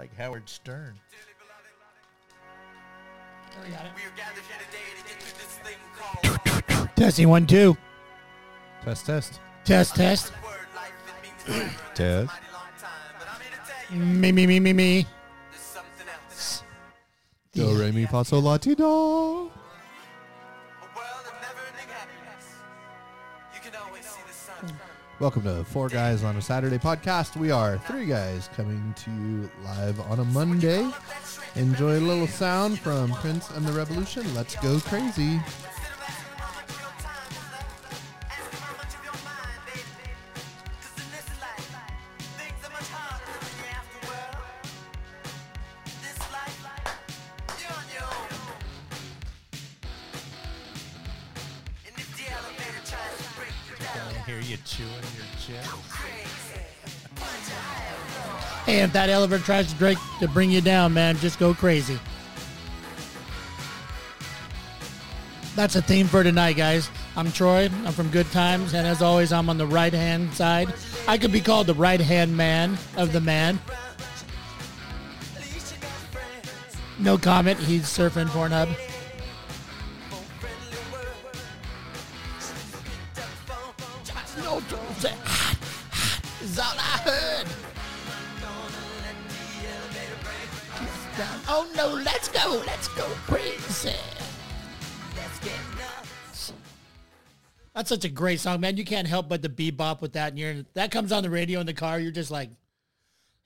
like Howard Stern. Testing one, two. Test, test. Test, test. Test. Me, me, me, me, me. Do, re, mi, fa, sol, la, ti, do. Welcome to Four Guys on a Saturday podcast. We are three guys coming to you live on a Monday. Enjoy a little sound from Prince and the Revolution. Let's go crazy. If that elevator tries to to bring you down, man, just go crazy. That's a theme for tonight, guys. I'm Troy. I'm from Good Times, and as always, I'm on the right hand side. I could be called the right hand man of the man. No comment. He's surfing Pornhub. Great song, man. You can't help but to bebop with that. And you're, that comes on the radio in the car. You're just like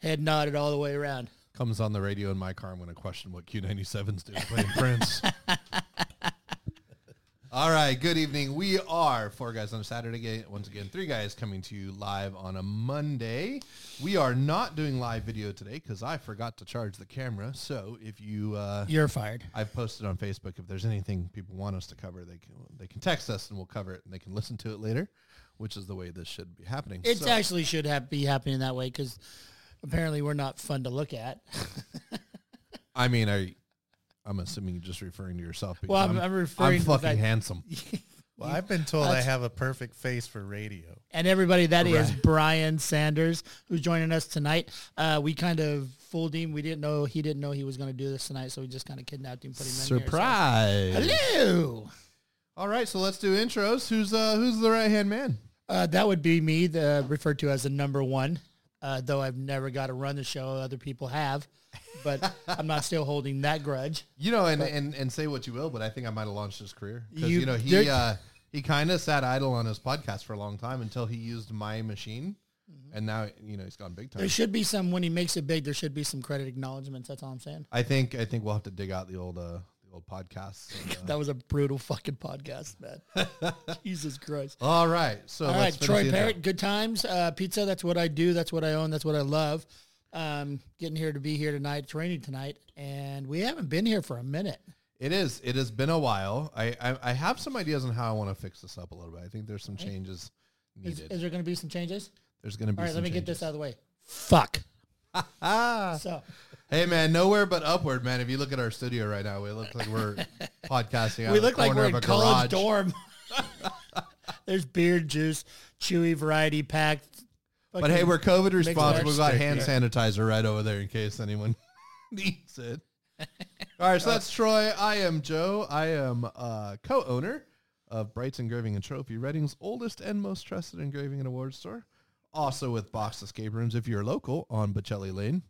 head nodded all the way around. Comes on the radio in my car. I'm going to question what Q97's doing playing Prince. All right, good evening. We are four guys on a Saturday. Once again, three guys coming to you live on a Monday. We are not doing live video today because I forgot to charge the camera. So if you, uh, You're fired. I've posted on Facebook. If there's anything people want us to cover, they can they can text us and we'll cover it, and they can listen to it later, which is the way this should be happening. It So- actually should have be happening that way because apparently we're not fun to look at. I mean, I, I'm assuming you're just referring to yourself. because Well, I'm- I'm referring I'm fucking fact- handsome. Well, I've been told I have a perfect face for radio. And everybody, that is Right. Brian Sanders, who's joining us tonight. Uh, we kind of fooled him. We didn't know he didn't know he was going to do this tonight, so we just kind of kidnapped him, put him in here. Surprise! So- Hello. All right, so let's do intros. Who's uh who's the right hand man? Uh, that would be me, the, referred to as the number one. Uh, though I've never got to run the show, other people have, but I'm not still holding that grudge. You know, and, and and say what you will, but I think I might have launched his career because You- you, know he uh, he kind of sat idle on his podcast for a long time until he used my machine, and now you know he's gone big time. There should be some when he makes it big. There should be some credit acknowledgments. That's all I'm saying. I think I think we'll have to dig out the old uh, the old podcasts. and, uh, That was a brutal fucking podcast, man. Jesus Christ. all right, so All right, Troy. Parrott, good times. Uh, pizza, that's what I do. That's what I own. That's what I love. Um, getting here to be here tonight, training tonight, and we haven't been here for a minute. It is. It has been a while. I, I I have some ideas on how I want to fix this up a little bit. I think there's some changes needed. is there going to be some changes? there's going to be. All right, let me get this out of the way. Fuck. So, Hey man, nowhere but upward, man. If you look at our studio right now, we look like we're podcasting. We look like we're in a college garage. dorm. There's beard juice, chewy variety packed. But hey, we're COVID responsible. We've got stick, hand yeah. sanitizer right over there in case anyone needs it. All right, so that's Troy. I am Joe. I am uh, co-owner of Bright's Engraving and Trophy, Redding's oldest and most trusted engraving and award store. Also with Box Escape Rooms if you're local on Bocelli Lane.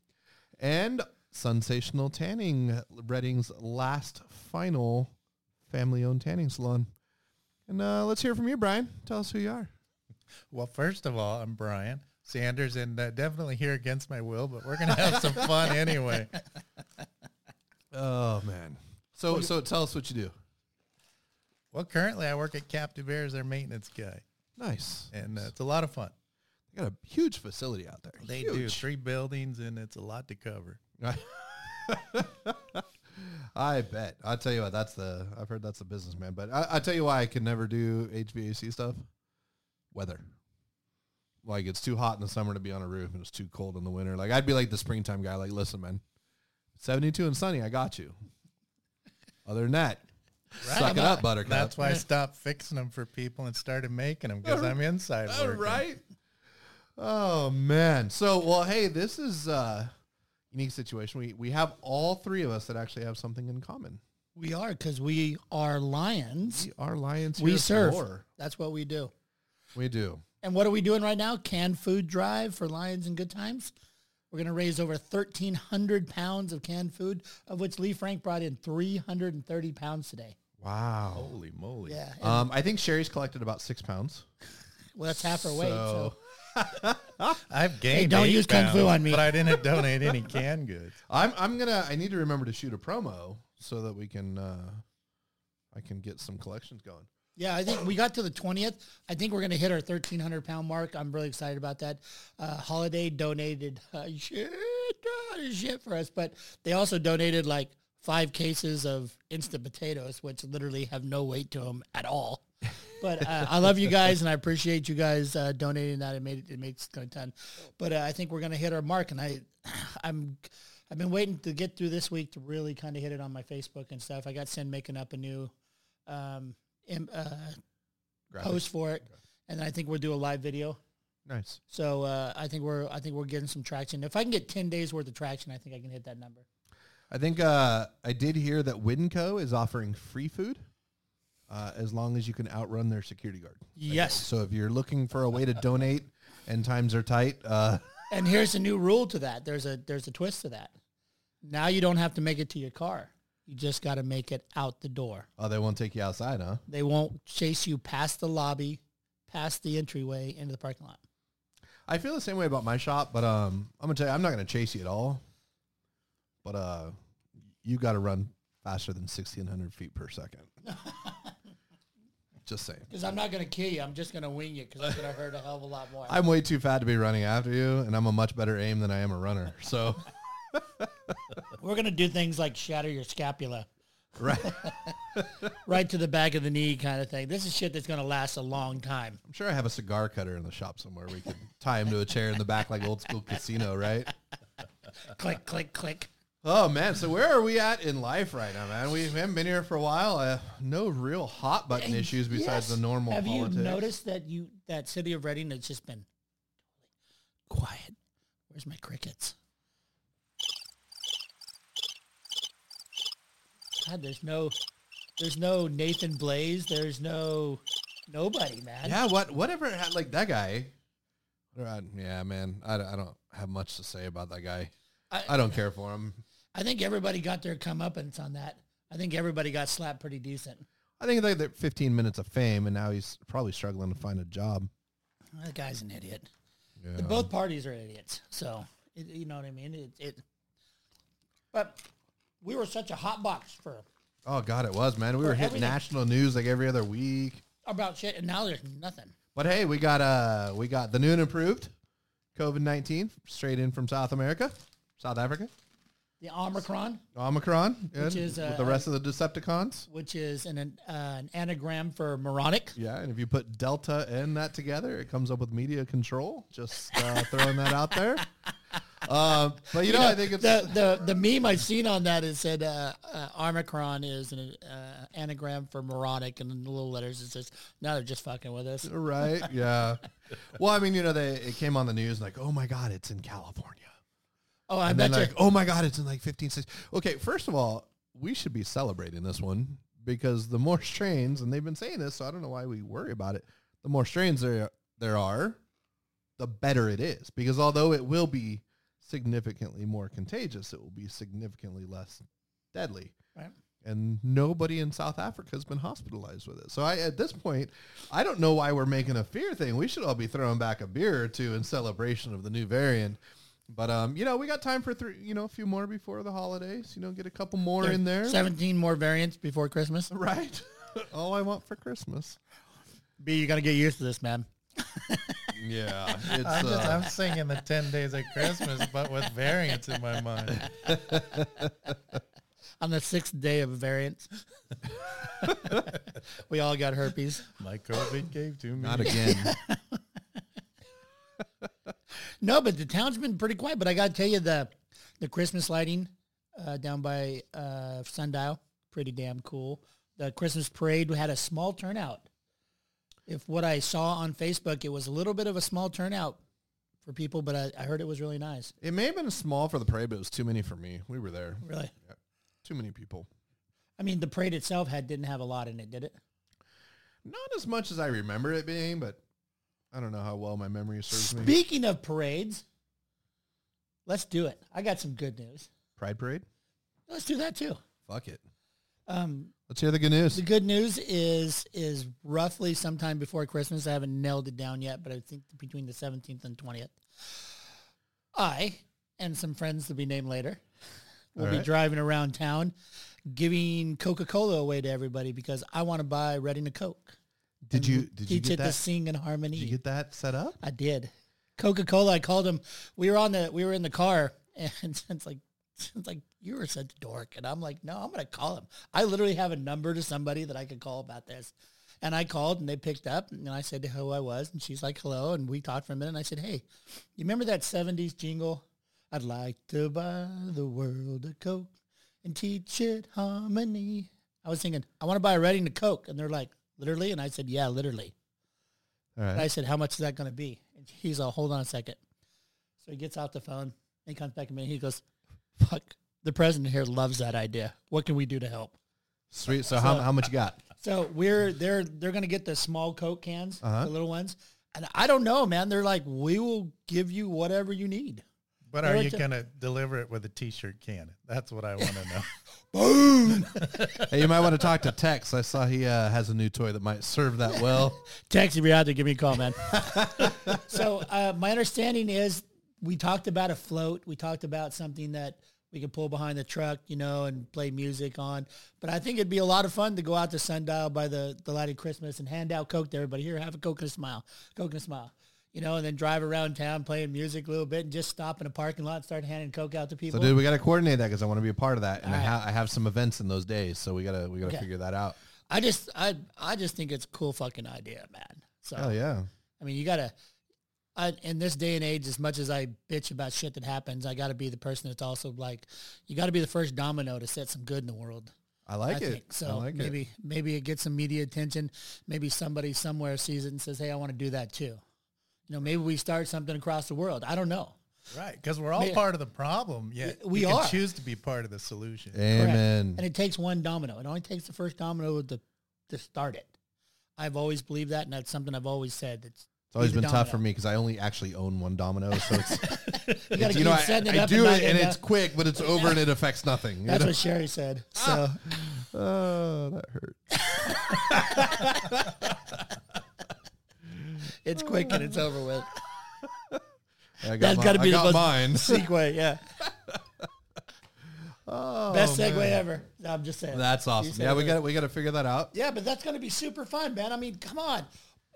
And Sensational Tanning, Redding's last final family-owned tanning salon. And uh, let's hear from you, Brian. Tell us who you are. Well, first of all, I'm Brian Sanders, and uh, definitely here against my will, but we're gonna have some fun anyway. Oh man. So so tell us what you do. Well, currently I work at CaptiveAire as their maintenance guy, Nice. and uh, it's a lot of fun. They got a huge facility out there. They do Huge. three buildings, and it's a lot to cover. I bet. I'll tell you what, that's the I've heard that's the businessman. But I I tell you why I can never do HVAC stuff. Weather. Like it's too hot in the summer to be on a roof and it's too cold in the winter. Like I'd be like the springtime guy, like, listen, man, 72 and sunny, I got you. Other than that, suck it up, buttercup. That's why I stopped fixing them for people and started making them because I'm inside All working. right. Oh man. So well, hey, this is a unique situation. We we have all three of us that actually have something in common. We are because we are lions. We are lions. We serve. galore. That's what we do. We do. And what are we doing right now? Canned food drive for Lions and Good Times. We're going to raise over 1,300 pounds of canned food, of which Lee Frank brought in 330 pounds today. Wow. Holy moly. Yeah. Um, I think Sherry's collected about six pounds. well, that's half her weight. So. I've gained. don't eight use Kung Fu on me. But I didn't donate any canned goods. I'm I'm gonna. I need to remember to shoot a promo so that we can. Uh, I can get some collections going. Yeah, I think we got to the 20th. I think we're going to hit our 1,300 pound mark. I'm really excited about that. Uh, Holiday donated uh, shit, uh, shit for us, but they also donated like five cases of instant potatoes, which literally have no weight to them at all. But uh, I love you guys, and I appreciate you guys uh, donating that. It made it, it makes a ton. But uh, I think we're going to hit our mark, and I, I'm, I've been waiting to get through this week to really kind of hit it on my Facebook and stuff. I got Sin making up a new. Um, uh, post for it, and then I think we'll do a live video. Nice. So uh, I think we're I think we're getting some traction. If I can get ten days worth of traction, I think I can hit that number. I think uh, I did hear that Winco is offering free food uh, as long as you can outrun their security guard. Yes. So if you're looking for a way to donate and times are tight, uh, And here's a new rule to that. There's a there's a twist to that. Now you don't have to make it to your car. You just got to make it out the door. oh, they won't take you outside, huh? They won't chase you past the lobby, past the entryway into the parking lot. I feel the same way about my shop, but um, I'm gonna tell you, I'm not gonna chase you at all. But uh, you got to run faster than 1,600 feet per second. Just saying. Because I'm not to kill you. I'm just to wing you because I'm to hurt a hell of a lot more. I'm way too fat to be running after you, and I'm a much better aim than I am a runner. So, We're going to do things like shatter your scapula. right. right to the back of the knee kind of thing. This is shit that's going to last a long time. I'm sure I have a cigar cutter in the shop somewhere. We could tie him to a chair in the back like old school casino, right? click, click, click. Oh man, so where are we at in life right now, man? We haven't been here for a while. Uh, no real hot button issues besides yes. the normal Have politics. you noticed that you that city of Redding has just been quiet? Where's my crickets? God, there's no, there's no Nathan Blaze. There's no nobody, man. Yeah, what whatever had like that guy. Yeah, man, I, don't- I don't have much to say about that guy. I, I don't care for him. I think everybody got their comeuppance on that. I think everybody got slapped pretty decent. I think they got 15 minutes of fame, and now he's probably struggling to find a job. That guy's an idiot. Yeah. Both parties are idiots. So it, you know what I mean. It, it. But we were such a hot box for Oh God, it was man. We were hitting everything. national news like every other week. about shit, and now there's nothing. But hey, we got uh we got the new and improved COVID nineteen straight in from South America, South Africa, The Omicron, Omicron, Which is, with uh, the rest of the Decepticons. which is an an, uh, an anagram for moronic. Yeah, and if you put Delta and that together, it comes up with media control. Just uh, throwing that out there. Uh, but you, know, I think it's the, the the meme I've seen on that is said uh, uh, Omicron is an uh, anagram for moronic, and in the little letters it says, "Now they're just fucking with us." right. Yeah. Well, I mean, you know, they it came on the news like, oh my God, it's in California. Oh, I and bet then you. like, oh my God, it's in like 15 states. Okay, first of all, we should be celebrating this one because the more strains, and they've been saying this, so I don't know why we worry about it. The more strains there there are, the better it is. Because although it will be significantly more contagious, it will be significantly less deadly. Right. And nobody in South Africa has been hospitalized with it. So I, at this point, I don't know why we're making a fear thing. We should all be throwing back a beer or two in celebration of the new variant. But um, you know, we got time for three, you know, a few more before the holidays. You know, get a couple more There's in there, Seventeen more variants before Christmas. right? all I want for Christmas. B, you got to get used to this, man. Yeah, it's I'm, just, uh, I'm singing the 10 days of Christmas, but with variants in my mind. On the sixth day of variants, we all got herpes. My COVID gave to me. not again. No, but the town's been pretty quiet. But I got to tell you, the the Christmas lighting uh, down by uh, Sundial, pretty damn cool. The Christmas parade had a small turnout. If what I saw on Facebook, it was a little bit of a small turnout for people, but I, I heard it was really nice. It may have been small for the parade, but it was too many for me. We were there. Really, Too many people. I mean, the parade itself had didn't have a lot in it, did it? Not as much as I remember it being, but I don't know how well my memory serves me. Speaking of parades, let's do it. I got some good news. Pride Parade? Let's do that too. Fuck it. Um, Let's hear the good news. the good news is is roughly sometime before Christmas. I haven't nailed it down yet, but I think between the 17th and 20th, I and some friends to be named later will All be right. driving around town giving Coca-Cola away to everybody because I want to buy Redding a Coke. Did you did you teach get it to that? sing in harmony? Did you get that set up? I did. Coca Cola. I called him. We were on the. We were in the car, and it's like, it's like you were such a dork, and I'm like, no, I'm gonna call him. I literally have a number to somebody that I could call about this, and I called, and they picked up, and I said who I was, and she's like, hello, and we talked for a minute, and I said, hey, you remember that '70s jingle? I'd like to buy the world a Coke and teach it harmony. I was thinking, I want to buy a Redding to Coke, and they're like, literally, and I said, yeah, literally. All And I said, how much is that going to be? And he's all, hold on a second. So he gets off the phone. And he comes back to me. And he goes, fuck, the president here loves that idea. What can we do to help? Sweet. So how, how much you got? So we're, they're, they're going to get the small Coke cans, Uh-huh. the little ones. And I don't know, man. They're like, we will give you whatever you need. But They're you going to deliver it with a T-shirt cannon? That's what I want to know. Boom. Hey, you might want to talk to Tex. I saw he uh, has a new toy that might serve that well. Text if you're out there, give me a call, man. so uh, my understanding is we talked about a float. We talked about something that we could pull behind the truck, you know, and play music on. But I think it'd be a lot of fun to go out to Sundial by the, the light of Christmas and hand out Coke to everybody. Here, have a Coke and a smile. Coke and a smile. You know, and then drive around town playing music a little bit and just stop in a parking lot and start handing Coke out to people. So, dude, we got to coordinate that because I want to be a part of that, and I, right. ha- I have some events in those days, so we gotta we gotta Okay. figure that out. I just I I just think it's a cool fucking idea, man. So Oh yeah, I mean, you gotta. I, in this day and age, as much as I bitch about shit that happens, I got to be the person that's also like, you got to be the first domino to set some good in the world. I like I it. think so. Like it. maybe maybe it gets some media attention. Maybe somebody somewhere sees it and says, "Hey, I want to do that too." You know, maybe we start something across the world. I don't know. right. Because we're all Man. part of the problem. Yet We you can are. choose to be part of the solution. Amen. And it takes one domino. It only takes the first domino to to start it. I've always believed that, and that's something I've always said. It's It's always be the been tough for me because I only actually own one domino, so it's you got to you know I, it I do and it and it's quick, but it's over and it affects nothing. That's know? what Sherry said. Ah. So Oh, that hurt. it's quick and it's over with. I got That's my- got to be I the got most mine. segue. Yeah, Oh, best segue man. ever. No, I'm just saying. That's awesome. Yeah, we it. got we got to figure that out. Yeah, but that's going to be super fun, man. I mean, come on.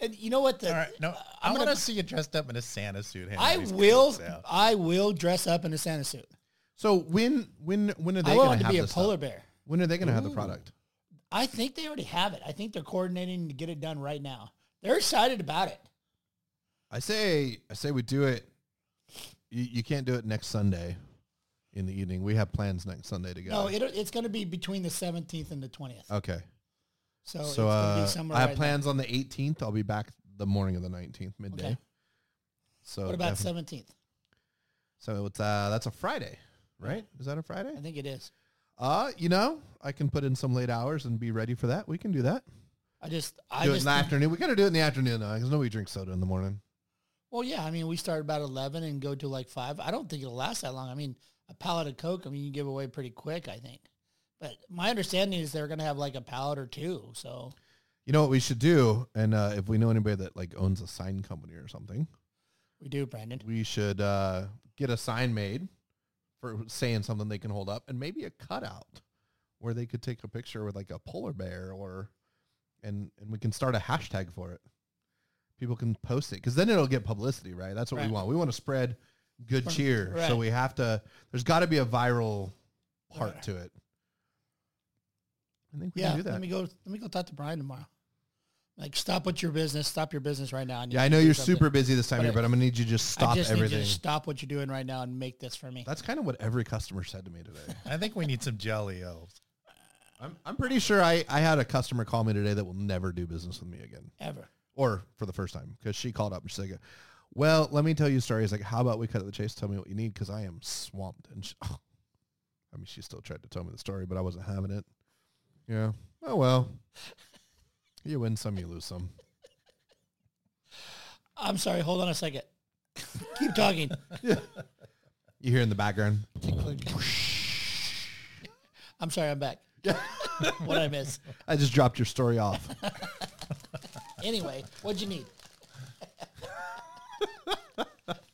And you know what? The, All right. No, uh, I I'm want gonna- to see you dressed up in a Santa suit. handing I these will. Coke out. I will dress up in a Santa suit. So when when when are they I going want to to have be a this polar up? bear. When are they going to have the product? I think they already have it. I think they're coordinating to get it done right now. They're excited about it. I say I say we do it. You, you can't do it next Sunday in the evening. We have plans next Sunday to go. No, it, it's going to be between the 17th and the 20th. okay. So, it's So uh, be somewhere I have right plans on the 18th. I'll be back the morning of the 19th, midday. Okay. So. What about 17th? So it's uh that's a Friday, right? Is that a Friday? I think it is. Uh, you know, I can put in some late hours and be ready for that. We can do that. I just, I do it in the afternoon. We got to do it in the afternoon though, because nobody drinks soda in the morning. Well, yeah. I mean, we start about 11 and go to like 5. I don't think it'll last that long. I mean, a pallet of Coke, I mean, you give away pretty quick, I think. But my understanding is they're going to have like a pallet or two. So, You know what we should do, and uh, if we know anybody that like owns a sign company or something, we do, Brandon. we should uh, get a sign made for saying something they can hold up, and maybe a cutout where they could take a picture with like a polar bear, or and and we can start a hashtag for it. People can post it because then it'll get publicity, right? That's what Right. we want. We want to spread good From- cheer, so we have to. There's got to be a viral part Right. to it. I think we Yeah, can do that. let me go. Let me go talk to Brian tomorrow. Like, stop with your business. Stop your business right now. need yeah, I know you're something. super busy this time But of year, but I'm gonna need you to just stop I just everything. need you to stop what you're doing right now and make this for me. That's kind of what every customer said to me today. I think we need some jelly elves. I'm, I'm pretty sure I, I had a customer call me today that will never do business with me again Ever. Or for the first time because she called up and she's like, Well, let me tell you a story. He's like, how about we cut to the chase? Tell me what you need because I am swamped. And she, oh. I mean, she still tried to tell me the story, but I wasn't having it. Yeah. Oh well. You win some, you lose some. I'm sorry. Hold on a second. Keep talking. You hear in the background. I'm sorry. I'm back. what did I miss? I just dropped your story off. Anyway, what'd you need?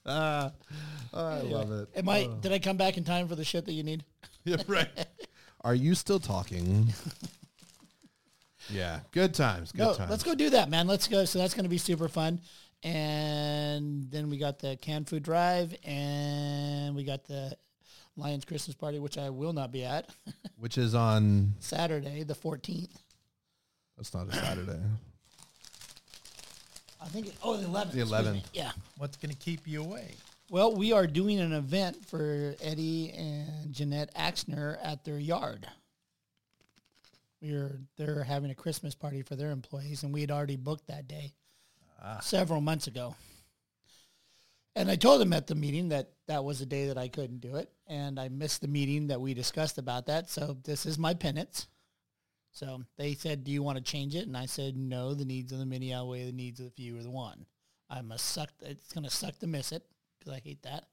Uh, I love it. Am I? Did I come back in time for the shit that you need? Yeah, right. Are you still talking? yeah. Good times. Good No, times. let's go do that, man. Let's go. So that's going to be super fun. And then we got the canned food drive, and we got the Lions Christmas party, which I will not be at Which is on. Saturday, the 14th. That's not a Saturday. I think. It, oh, the 11th. The 11th. Yeah. What's going to keep you away? Well, we are doing an event for Eddie and Jeanette Axner at their yard. We're they're having a Christmas party for their employees, and we had already booked that day ah. several months ago. And I told them at the meeting that that was a day that I couldn't do it, and I missed the meeting that we discussed about that. So this is my penance. So they said, "Do you want to change it?" And I said, "No. The needs of the many outweigh the needs of the few or the one. I must suck. It's gonna suck to miss it because I hate that.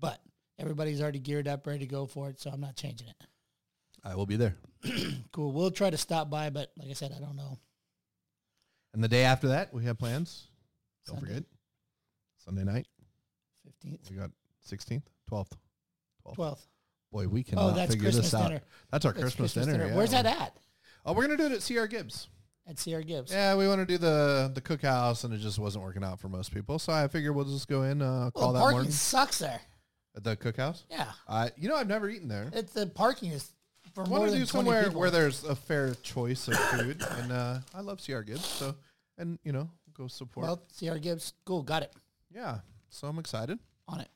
But everybody's already geared up, ready to go for it. So I'm not changing it. I will be there. Cool. We'll try to stop by, but like I said, I don't know. And the day after that, we have plans. Don't Sunday. forget. Sunday night, Fifteenth, we got 16th, 12th. twelfth. Twelfth. Boy, we Oh, cannot that's figure Christmas this out. dinner. That's our That's Christmas, dinner. yeah. Where's that at? Oh, we're gonna do it at CR Gibbs. At CR Gibbs. Yeah, we want to do the the cookhouse, and it just wasn't working out for most people. So I figured we'll just go in, uh, call Well, that parking morning sucks there. at the cookhouse. Yeah, Uh, you know, I've never eaten there. it's the parking is for I more want to than do 20 somewhere people. where there's a fair choice of food, and uh, I love CR Gibbs. So, and you know, go support. well, CR Gibbs. Cool, got it yeah, so I'm excited. on it.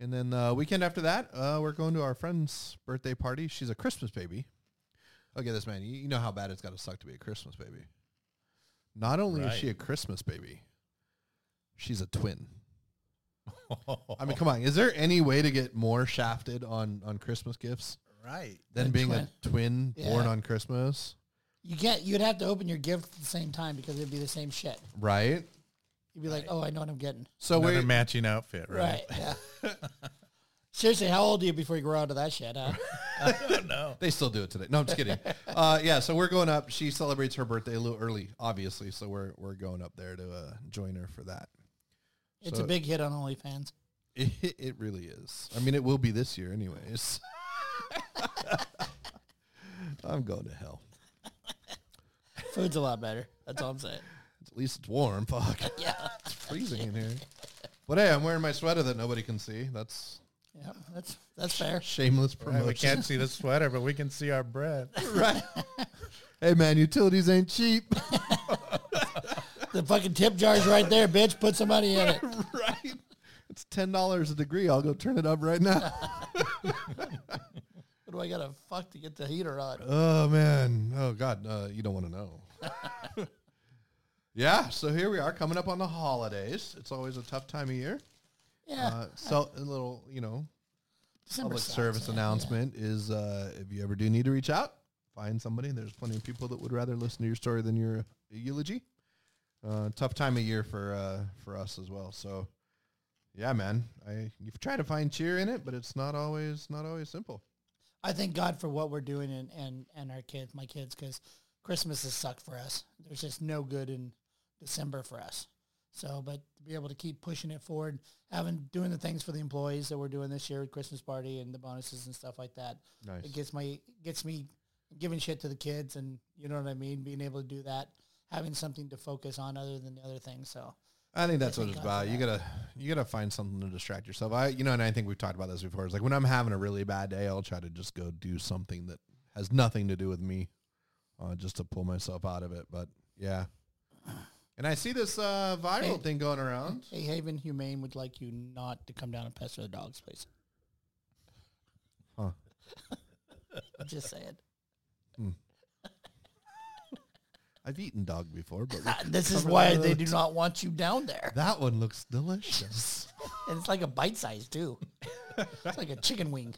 And then the weekend after that, uh, we're going to our friend's birthday party. She's a Christmas baby. Okay, this man, you, you know how bad it's got to suck to be a Christmas baby. Not only is she a Christmas baby, she's a twin. I mean, come on. Is there any way to get more shafted on on Christmas gifts right. than A being twin. a twin born Yeah. on Christmas? You can't. You'd have to open your gift at the same time because it'd be the same shit. Right. You'd be like, "Oh, I know what I'm getting." So Another we matching outfit, right? Right. Yeah. Seriously, how old are you before you grow out of that shit? Huh? I don't know. They still do it today. No, I'm just kidding. uh, yeah, so we're going up. She celebrates her birthday a little early, obviously. So we're we're going up there to uh, join her for that. It's So- a big hit on OnlyFans. It, it really is. I mean, it will be this year, anyways. I'm going to hell. Food's a lot better. That's all I'm saying. At least it's warm. Fuck, Yeah. it's freezing in here. But hey, I'm wearing my sweater that nobody can see. That's Yeah. That's that's fair. shameless Right, we can't see the sweater, but we can see our bread. right. hey man, utilities ain't cheap. The fucking tip jar's right there, bitch. Put some money in it. right. It's ten dollars a degree. I'll go turn it up right now. What do I gotta fuck to get the heater on? Oh man. Oh god. Uh, you don't want to know. yeah. So here we are coming up on the holidays. It's always a tough time of year. Yeah. Uh, so a little, you know, December public sucks, service yeah, announcement is uh, if you ever do need to reach out, find somebody. There's plenty of people that would rather listen to your story than your eulogy. Uh, tough time of year for uh, for us as well. So, yeah, man, I you've tried to find cheer in it, but it's not always not always simple. I thank God for what we're doing and and, and our kids, my kids, because Christmas has sucked for us. There's just no good in December for us. So, but to be able to keep pushing it forward, having doing the things for the employees that we're doing this year, with Christmas party and the bonuses and stuff like that, Nice. it gets my gets me giving shit to the kids, and you know what I mean, being able to do that, having something to focus on other than the other things. So, I think that's what it's about. You gotta you gotta find something to distract yourself. I you know, and I think we've talked about this before. It's like when I'm having a really bad day, I'll try to just go do something that has nothing to do with me, uh, just to pull myself out of it. But yeah, and I see this uh, viral Hey. thing going around. hey, Haven Humane would like you not to come down and pester the dogs, please. Huh. I'm just saying. I've eaten dog before, but we- This is why they do not want you down there. that one looks delicious. And it's like a bite size too. It's like a chicken wing.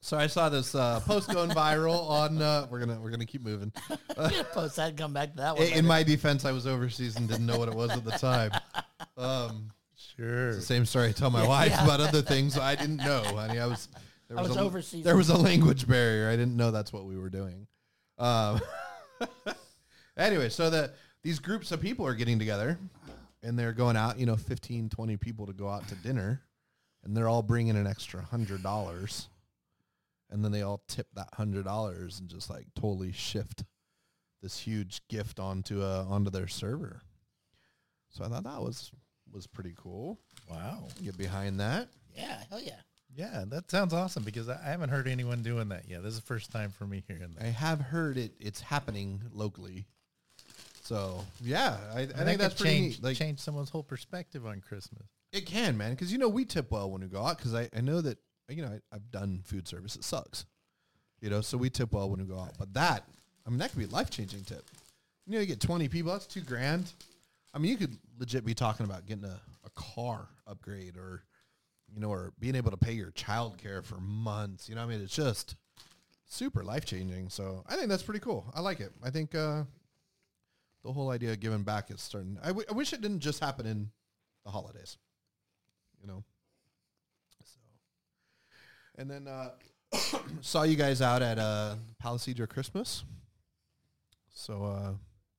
So I saw this uh, post going viral on. Uh, we're gonna we're gonna keep moving. Post that. Come back to that one. In, in my defense, I was overseas and didn't know what it was at the time. Um, Sure. it's the same story I tell my Yeah, wife yeah. about other things I didn't know, honey. I was there I was a, overseas. There was a language barrier. I didn't know that's what we were doing. Um, anyway, so the these groups of people are getting together and they're going out, you know, 15, 20 people to go out to dinner and they're all bringing an extra hundred dollars and then they all tip that hundred dollars and just like totally shift this huge gift onto a onto their server. So I thought that was was pretty cool. Wow. Get behind that. yeah, hell yeah. Yeah, that sounds awesome because I I haven't heard anyone doing that yet. This is the first time for me hearing that. I have heard it. It's happening locally. So yeah, I, I And think that's could pretty change, neat. Like change someone's whole perspective on Christmas. it can, man, because you know we tip well when we go out. Because I, I know that you know I, I've done food service. It sucks, you know. So we tip well when we go out. But that, I mean, that could be a life changing tip. You know, you get twenty people. That's two grand. I mean, you could legit be talking about getting a, a car upgrade or, you know, or being able to pay your child care for months. You know, I mean, it's just super life changing. So I think that's pretty cool. I like it. I think uh, the whole idea of giving back is starting. I, w- I wish it didn't just happen in the holidays. You know. So, and then uh, saw you guys out at uh, Palisadro Christmas. So uh,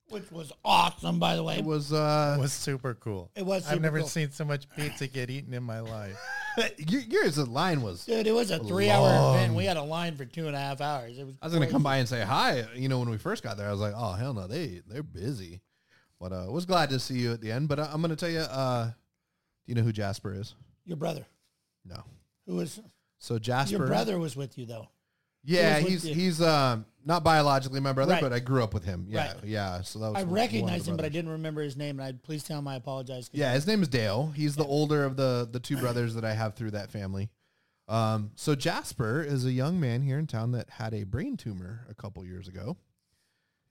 Which was awesome, by the way. it was It uh, was super cool. It was I've super never cool. seen so much pizza get eaten in my life. y- yours. The line was. Dude, it was a three-hour event. We had a line for two and a half hours. It was. I was gonna crazy. come by and say hi. You know, when we first got there, I was like, "Oh hell no, they they're busy." But uh, was glad to see you at the end. But uh, I'm gonna tell you, uh, do you know who Jasper is? Your brother, No. who was So Jasper, your brother, was with you though. Yeah, with he's you. he's um not biologically my brother, Right. but I grew up with him. Yeah, Right. yeah. So that was I one- one of recognized him, but I didn't remember his name. And I please tell him I apologize. Yeah, his name is Dale. He's the older of the the two brothers that I have through that family. Um, so Jasper is a young man here in town that had a brain tumor a couple years ago,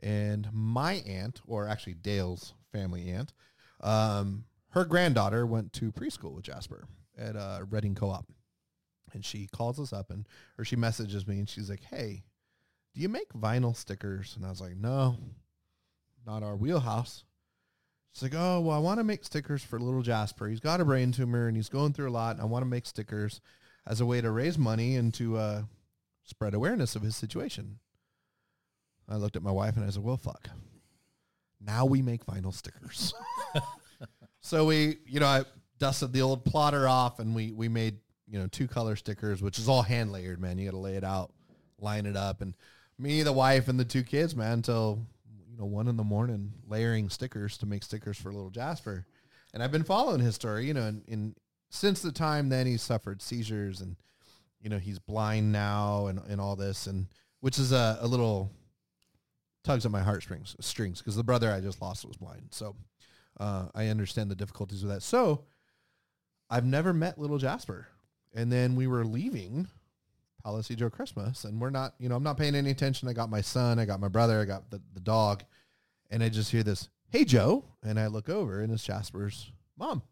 and my aunt, or actually Dale's family aunt, um, her granddaughter went to preschool with Jasper at uh, Redding Co-op, and she calls us up and or she messages me and she's like, "Hey, do you make vinyl stickers?" And I was like, "No, not our wheelhouse." She's like, oh, well, I want to make stickers for little Jasper. He's got a brain tumor and he's going through a lot. And I want to make stickers as a way to raise money and to uh, spread awareness of his situation. I looked at my wife and I said, well, fuck. Now we make vinyl stickers. so we, you know, I dusted the old plotter off and we, we made, you know, two color stickers, which is all hand layered, man. You got to lay it out, line it up. And me, the wife, and the two kids, man, until you know, one in the morning layering stickers to make stickers for little Jasper. And I've been following his story, you know, and, and since the time then he suffered seizures and, you know, he's blind now and, and all this and which is a, a little tugs at my heartstrings strings because the brother I just lost was blind. So uh, I understand the difficulties with that. So I've never met little Jasper. And then we were leaving Palisadro Christmas, and we're not, you know, I'm not paying any attention. I got my son, I got my brother, I got the, the dog, and I just hear this, hey, Joe. And I look over, and it's Jasper's mom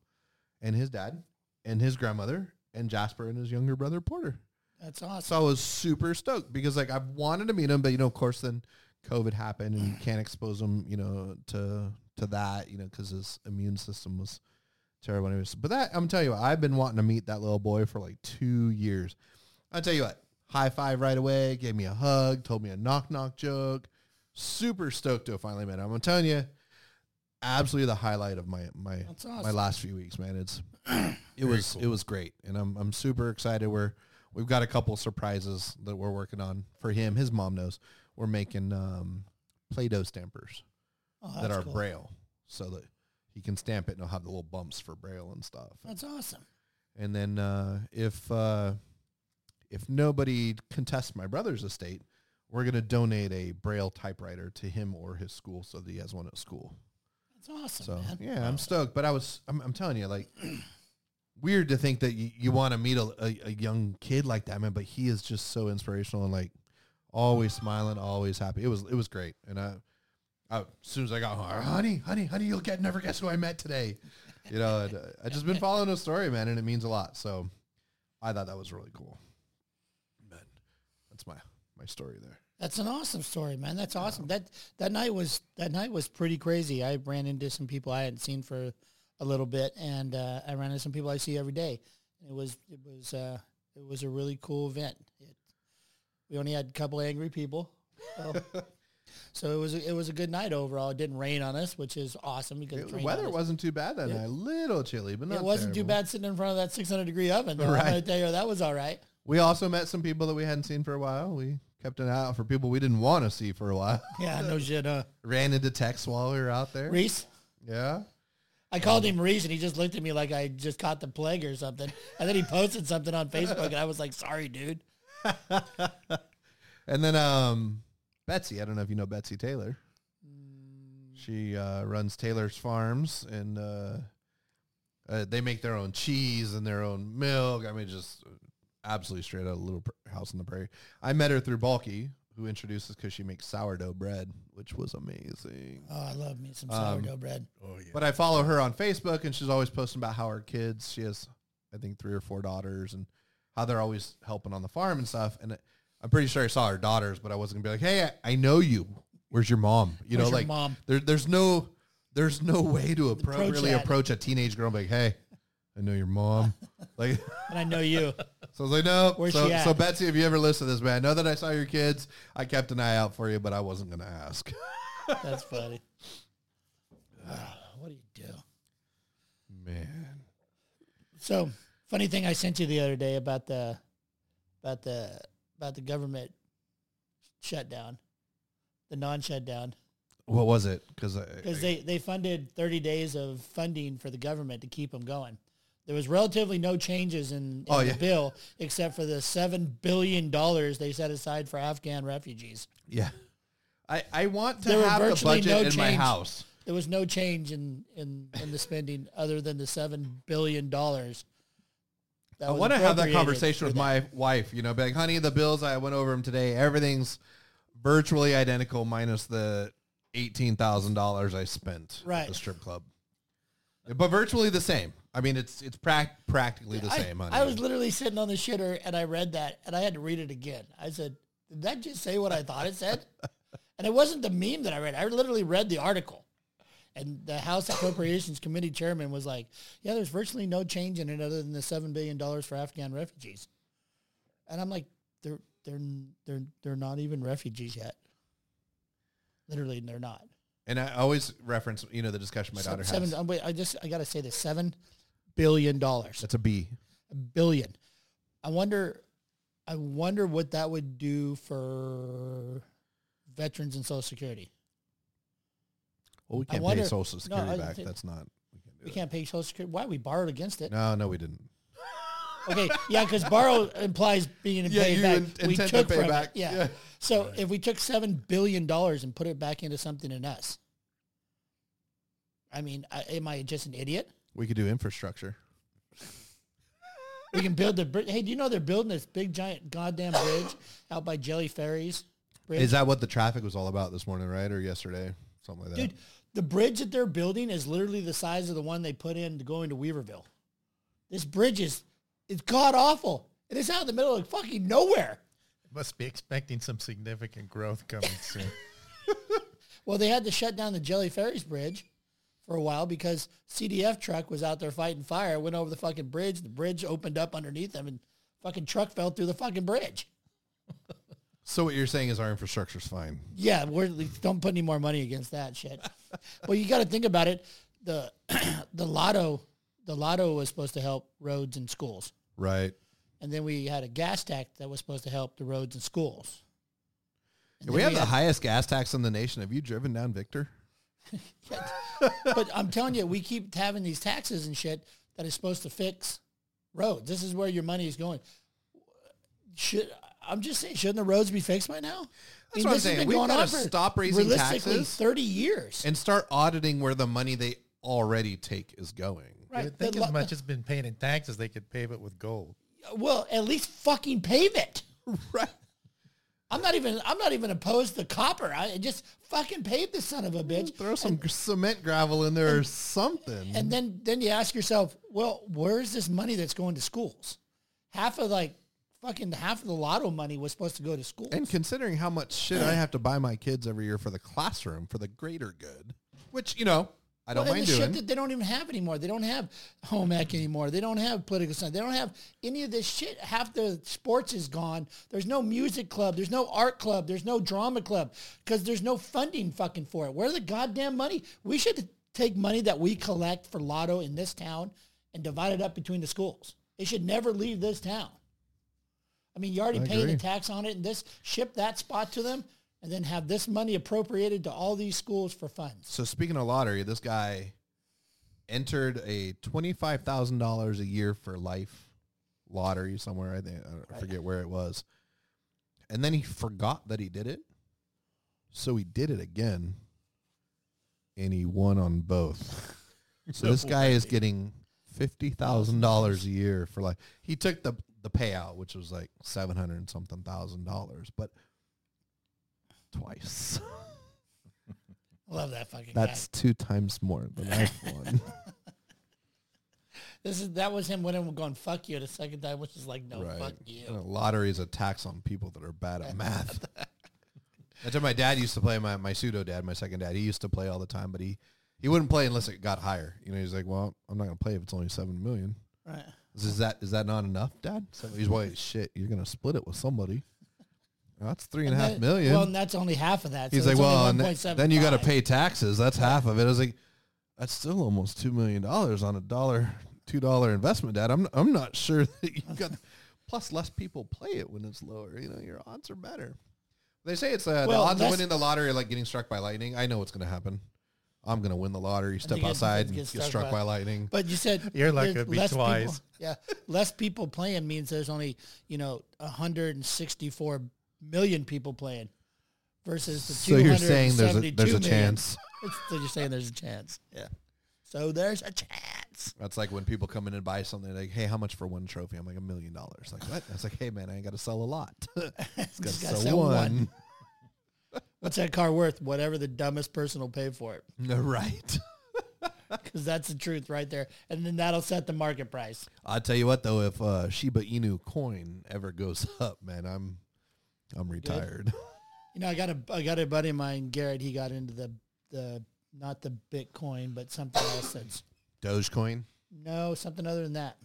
and his dad and his grandmother and Jasper and his younger brother, Porter. That's awesome. So I was super stoked because, like, I've wanted to meet him, but, you know, of course, then COVID happened and you can't expose him, you know, to to that, you know, because his immune system was terrible. Anyways. But that, I'm telling you, what, I've been wanting to meet that little boy for like two years. I'll tell you what, high five right away, gave me a hug, told me a knock knock joke. Super stoked to have finally met him. I'm telling you, absolutely the highlight of my my That's my last few weeks, man. It's it was it was great, and I'm I'm super excited. We're we've got a couple surprises that we're working on for him. His mom knows we're making um, Play-Doh stampers Oh, that are cool. braille, so that he can stamp it and he'll have the little bumps for braille and stuff. That's awesome. And then uh, if uh, if nobody contests my brother's estate, we're gonna donate a braille typewriter to him or his school so that he has one at school. That's awesome, So man. yeah, I'm stoked. But I was, I'm, I'm telling you, like, weird to think that you, you want to meet a, a, a young kid like that, man. But he is just so inspirational and like always smiling, always happy. It was, it was great. And I, Oh, as soon as I got home, honey, honey, honey, you'll get never guess who I met today. You know, uh, I just been following a story, man, and it means a lot. So I thought that was really cool. But that's my my story there. That's an awesome story, man. That's awesome. That that night was that night was pretty crazy. I ran into some people I hadn't seen for a little bit, and uh, I ran into some people I see every day. It was it was uh, it was a really cool event. It, we only had a couple angry people, so, so it was a, it was a good night overall. It didn't rain on us, which is awesome because it the weather wasn't too bad that Yeah. night. A little chilly, but not It wasn't too bad sitting in front of that 600 degree oven. Though. Right. gonna tell you that was all right. We also met some people that we hadn't seen for a while. We kept an eye out for people we didn't want to see for a while. Yeah, no shit. Uh, Ran into Tex while we were out there. Reese. Yeah. I called him Reese, and he just looked at me like I just caught the plague or something. And then he posted something on Facebook, and I was like, "Sorry, dude." And then um, Betsy, I don't know if you know Betsy Taylor. She uh, runs Taylor's Farms, and uh, uh, they make their own cheese and their own milk. I mean, just absolutely straight out of Little Pr- House on the Prairie. I met her through Balky, who introduced us because she makes sourdough bread, which was amazing. Oh, I love me some Um, sourdough bread. Oh yeah. But I follow her on Facebook, and she's always posting about how her kids. She has, I think, three or four daughters, and how they're always helping on the farm and stuff. And I'm pretty sure I saw her daughters, but I wasn't gonna be like, "Hey, I, I know you. Where's your mom?" You Where's know, your like mom? there, there's no, there's no way to appropriately that. approach a teenage girl and be like, "Hey, I know your mom." like, And I know you. so I was like, "No." Where's so, she at? so Betsy, if you ever listen to this, man, I know that I saw your kids. I kept an eye out for you, but I wasn't gonna ask. That's funny. Ah, what do you do? man, So, funny thing I sent you the other day about the about the about the government shutdown, the non-shutdown. what was it? Because because they, they funded 30 days of funding for the government to keep them going. There was relatively no changes in, in Oh, the yeah. bill except for the $7 billion they set aside for Afghan refugees. Yeah. I, I want to There have the budget no in my change. house. There was no change in, in, in the spending other than the $7 billion. that I want to have that conversation with my wife. You know, be like, honey, the bills I went over them today. Everything's virtually identical, minus the eighteen thousand dollars I spent at the strip club. But virtually the same. I mean, it's it's prac- practically the I, same. Honey. I was literally sitting on the shitter and I read that and I had to read it again. I said, did that just say what I thought it said? and it wasn't the meme that I read. I literally read the article. And the House Appropriations Committee chairman was like, yeah, there's virtually no change in it other than the $7 billion for Afghan refugees. And I'm like, they're, they're, they're, they're not even refugees yet. Literally, they're not. and I always reference, you know, the discussion my Se- daughter seven, has. oh, wait, I just, I got to say this, $7 billion. That's a B. a billion. I wonder, I wonder what that would do for veterans and Social Security. Well, we can't wonder- pay Social Security I back. think- That's not. We can't do We can't pay Social Security. Why we borrowed against it? No, no, we didn't. Okay, yeah, because borrow implies being Yeah, paid back. in- we to took pay from back. it. Yeah. Yeah. So if we took seven billion dollars and put it back into something in us, I mean, I, am I just an idiot? We could do infrastructure. We can build the bridge. Hey, do you know they're building this big giant goddamn bridge out by Jelly's Ferry? Bridge? Is that what the traffic was all about this morning, right, or yesterday, something like that? Dude, the bridge that they're building is literally the size of the one they put in to go into Weaverville. This bridge is it's god awful. It is out in the middle of fucking nowhere. Must be expecting some significant growth coming soon. Well, they had to shut down the Jelly's Ferry bridge for a while because CDF truck was out there fighting fire, went over the fucking bridge, the bridge opened up underneath them and fucking truck fell through the fucking bridge. So what you're saying is our infrastructure's fine. Yeah, we're don't put any more money against that shit. well, you got to think about it. The the lotto the lotto was supposed to help roads and schools, Right. and then we had a gas tax that was supposed to help the roads and schools. And we have the had- highest gas tax in the nation. Have you driven down Victor? but I'm telling you, we keep having these taxes and shit that is supposed to fix roads. This is where your money is going. Should I'm just saying, shouldn't the roads be fixed by now? I That's what I'm this has saying. been We've going gotta for stop raising realistically taxes. 30 years. And start auditing where the money they already take is going. I Right. would think The as lo- much as been paying in taxes, they could pave it with gold. Well, at least fucking pave it. Right. I'm not even I'm not even opposed to copper. I just fucking pave the son of a bitch. Throw some gr- cement gravel in there or something. And then then you ask yourself, well, where's this money that's going to schools? Half of like fucking half of the lotto money was supposed to go to school. And considering how much shit I have to buy my kids every year for the classroom, for the greater good, which, you know, I don't Well, mind the doing. shit that they don't even have anymore. They don't have home ec anymore. They don't have political science. They don't have any of this shit. Half the sports is gone. There's no music club. There's no art club. There's no drama club because there's no funding fucking for it. Where the goddamn money? We should take money that we collect for lotto in this town and divide it up between the schools. It should never leave this town. I mean, you're already I paying the agree. tax on it and this, ship that spot to them and then have this money appropriated to all these schools for funds. So speaking of lottery, this guy entered a twenty-five thousand dollars a year for life lottery somewhere. I think I forget where it was, and then he forgot that he did it, so he did it again, and he won on both. So this guy is getting fifty thousand dollars a year for life. He took the the payout, which was like seven hundred and something thousand dollars, but twice. Love that fucking That's guy. two times more than I've won. This is that was him winning going fuck you the second time, which is like no fuck you. And a lottery is a tax on people that are bad at math. That's what my dad used to play. My my pseudo dad, my second dad, he used to play all the time, but he he wouldn't play unless it got higher. You know, he's like, well, I'm not gonna play if it's only seven million. Right. Is that is that not enough, Dad? So he's like, shit, you're gonna split it with somebody. That's three and a half Then- million. Well, and that's only half of that. He's so like, well, then you got to pay taxes. That's half of it. I was like, that's still almost two million dollars on a dollar, two dollar investment, Dad. I'm I'm not sure that you got. Plus, less people play it when it's lower. You know, your odds are better. They say it's uh, Well, the odds of winning the lottery are like getting struck by lightning. I know what's going to happen. I'm going to win the lottery, step you get- outside, get and get struck struck by- by lightning. But you said You're lucky there's it'd be less people- yeah, less people playing means there's only you know 164 million people playing versus the So you're saying there's a there's a million. chance. So you're saying there's a chance. Yeah. So there's a chance. That's like when people come in and buy something like, "Hey, how much for one trophy?" I'm like, "A million dollars." Like what? That's like, "Hey, man, I ain't got to sell a lot. Just got to gotta sell, sell one." one. What's that car worth? Whatever the dumbest person will pay for it. right. Because that's the truth right there. And then that'll set the market price. I'll tell you what though, if uh, Shiba Inu coin ever goes up, man, I'm I'm retired. You know, I got a I got a buddy of mine, Garrett. He got into the the not the Bitcoin, but something else that's Dogecoin. no something other than that.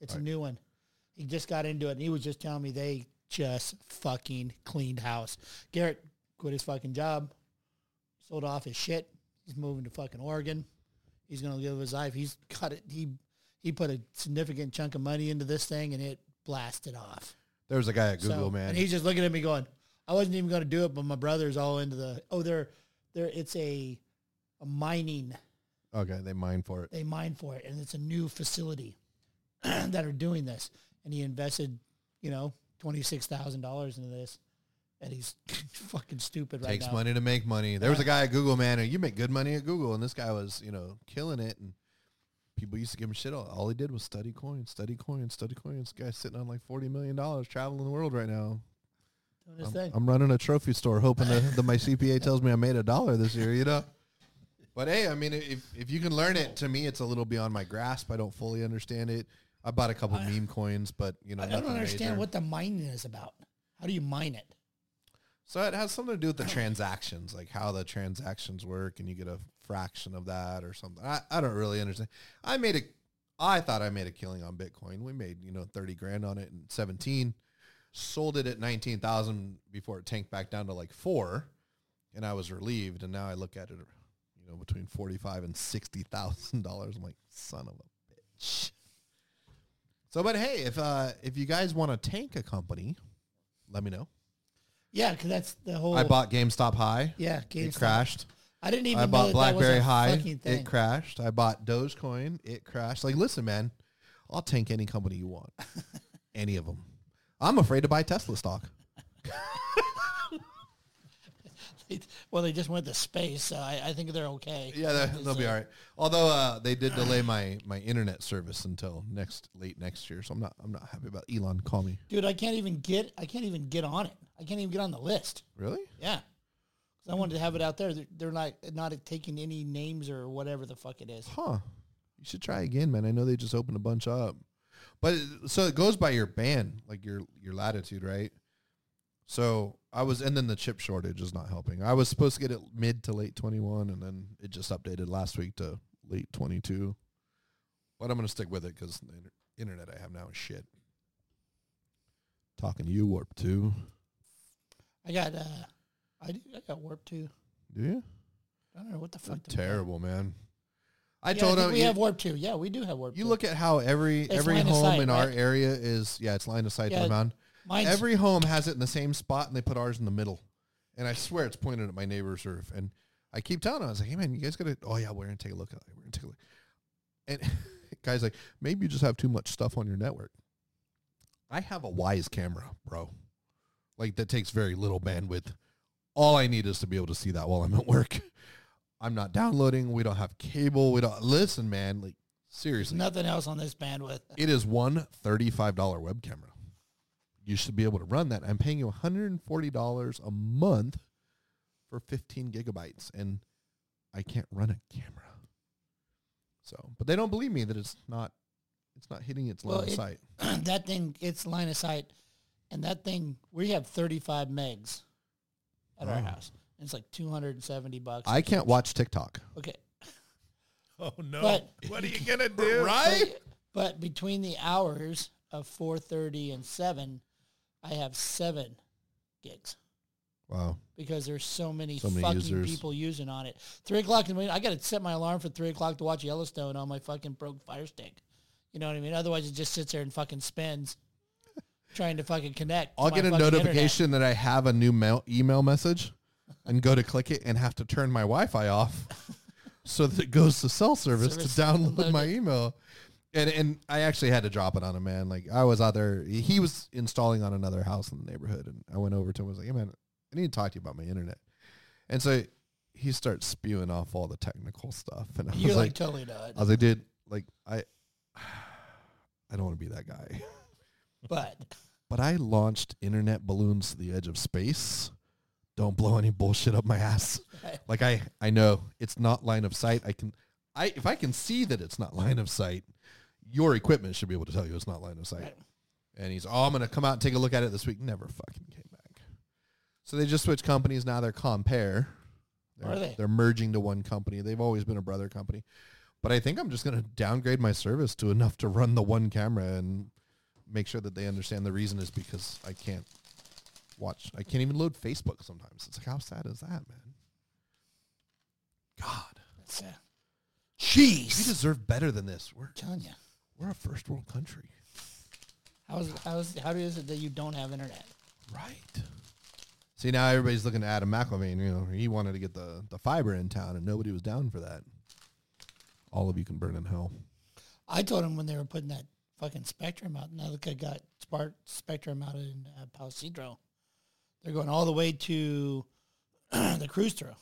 It's a new one. He just got into it, and he was just telling me they just fucking cleaned house. Garrett quit his fucking job, sold off his shit. He's moving to fucking Oregon. He's gonna live his life. He's cut it. He he put a significant chunk of money into this thing, and it blasted off. There was a guy at Google, So- man. And he's just looking at me going, I wasn't even going to do it, but my brother's all into the, oh, they're, they're, it's a, a mining, okay, they mine for it. they mine for it. And it's a new facility that are doing this. And he invested, you know, $26,000 into this. And he's fucking stupid right Takes now. money to make money. There was a guy at Google, man, and you make good money at Google, and this guy was, you know, killing it, and people used to give him shit. All, all he did was study coins, study coins, study coins. This guy's sitting on like forty million dollars, traveling the world right now. Doing his I'm, thing. I'm running a trophy store, hoping that, that my CPA tells me I made a dollar this year. You know. But hey, I mean, if if you can learn it, to me, it's a little beyond my grasp. I don't fully understand it. I bought a couple meme coins, but you know, I don't nothing understand major. what the mining is about. How do you mine it? So it has something to do with the transactions, like how the transactions work, and you get a fraction of that or something. I, I don't really understand. I made a, I thought I made a killing on Bitcoin. We made you know thirty grand on it in seventeen, sold it at nineteen thousand before it tanked back down to like four, and I was relieved. And now I look at it, you know, between forty five and sixty thousand dollars. I'm like, son of a bitch. So, but hey, if uh, if you guys want to tank a company, let me know. Yeah, because that's the whole. I bought GameStop high. Yeah, It GameStop. crashed. I didn't even I bought BlackBerry that was a High. It crashed. I bought Dogecoin. It crashed. Like, listen, man, I'll tank any company you want, any of them. I'm afraid to buy Tesla stock. well, they just went to space, so I, I think they're okay. Yeah, they'll, be all right. Although uh, they did delay my my internet service until next late next year, so I'm not I'm not happy about Elon. Call me. Dude, I can't even get I can't even get on it. I can't even get on the list. Really? Yeah. 'Cause I wanted to have it out there. They're, they're not not taking any names or whatever the fuck it is. Huh. You should try again, man. I know they just opened a bunch up. But it- so it goes by your band, like your your latitude, right? So I was, and then the chip shortage is not helping. I was supposed to get it mid to late 21, and then it just updated last week to late 22. But I'm going to stick with it because the inter- internet I have now is shit. Talking to you, Warp 2. I got uh I do I got warp two. Do you? I don't know what the fuck. terrible, man. I Yeah, told think him we you- have warp two. Yeah, we do have warp You two. look at how every It's every home sight, in our area is yeah, it's line of sight to Yeah, the mountain. Mine's, Every home has it in the same spot, and they put ours in the middle. And I swear it's pointed at my neighbor's roof. And I keep telling him, I was like, "Hey man, you guys gotta. Oh yeah, we're gonna take a look at it. We're gonna take a look." And guys like, maybe you just have too much stuff on your network. I have a Wyze camera, bro. Like that takes very little bandwidth. All I need is to be able to see that while I'm at work. I'm not downloading. We don't have cable. We don't listen, man. Like there's seriously, nothing else on this bandwidth. it is one $35 web camera. You should be able to run that. I'm paying you $140 a month for 15 gigabytes, and I can't run a camera. So, but they don't believe me that it's not, it's not hitting its line Well, of sight. that thing, it's line of sight, and that thing we have 35 megs at our Oh. house. And it's like 270 bucks. I can't watch TikTok. Okay, Oh no! But- what are you gonna do? But, but between the hours of 4:30 and 7, I have seven gigs Wow. because there's so many So fucking people using on it. Three o'clock in the morning, I got to set my alarm for three o'clock to watch Yellowstone on my fucking broke Fire Stick. You know what I mean? Otherwise, it just sits there and fucking spins, trying to fucking connect. I'll get a fucking internet. notification that I have a new mail, email message and go to click it and have to turn my Wi-Fi off so that it goes to cell service, Service to download my email. And and I actually had to drop it on him, man. Like I was out there, he was installing on another house in the neighborhood, and I went over to him. and was like, "Hey, man, I need to talk to you about my internet." And so he starts spewing off all the technical stuff, and I You're was like, like, totally not. I was like, dude, like I, I don't want to be that guy. But but I launched internet balloons to the edge of space. Don't blow any bullshit up my ass. Like I, I know it's not line of sight. I can, I if I can see that it's not line of sight, your equipment should be able to tell you it's not line of sight. Right. And he's, oh, I'm gonna come out and take a look at it this week. Never fucking came back. So they just switched companies. Now they're Compare. They're, Are they? They're merging to one company. They've always been a brother company. But I think I'm just gonna downgrade my service to enough to run the one camera and make sure that they understand the reason is because I can't watch. I can't even load Facebook sometimes. It's like how sad is that, man? God, That's, uh, we deserve better than this. We're telling you. We're a first world country, How's, how's, how is it that you don't have internet? right? See now everybody's looking at Adam McElvain. You know he wanted to get the the fiber in town, and nobody was down for that. All of you can burn in hell. I told him when they were putting that fucking Spectrum out. Now look, I got Spark Spectrum out in uh, Palo Cedro. They're going all the way to the cruise through.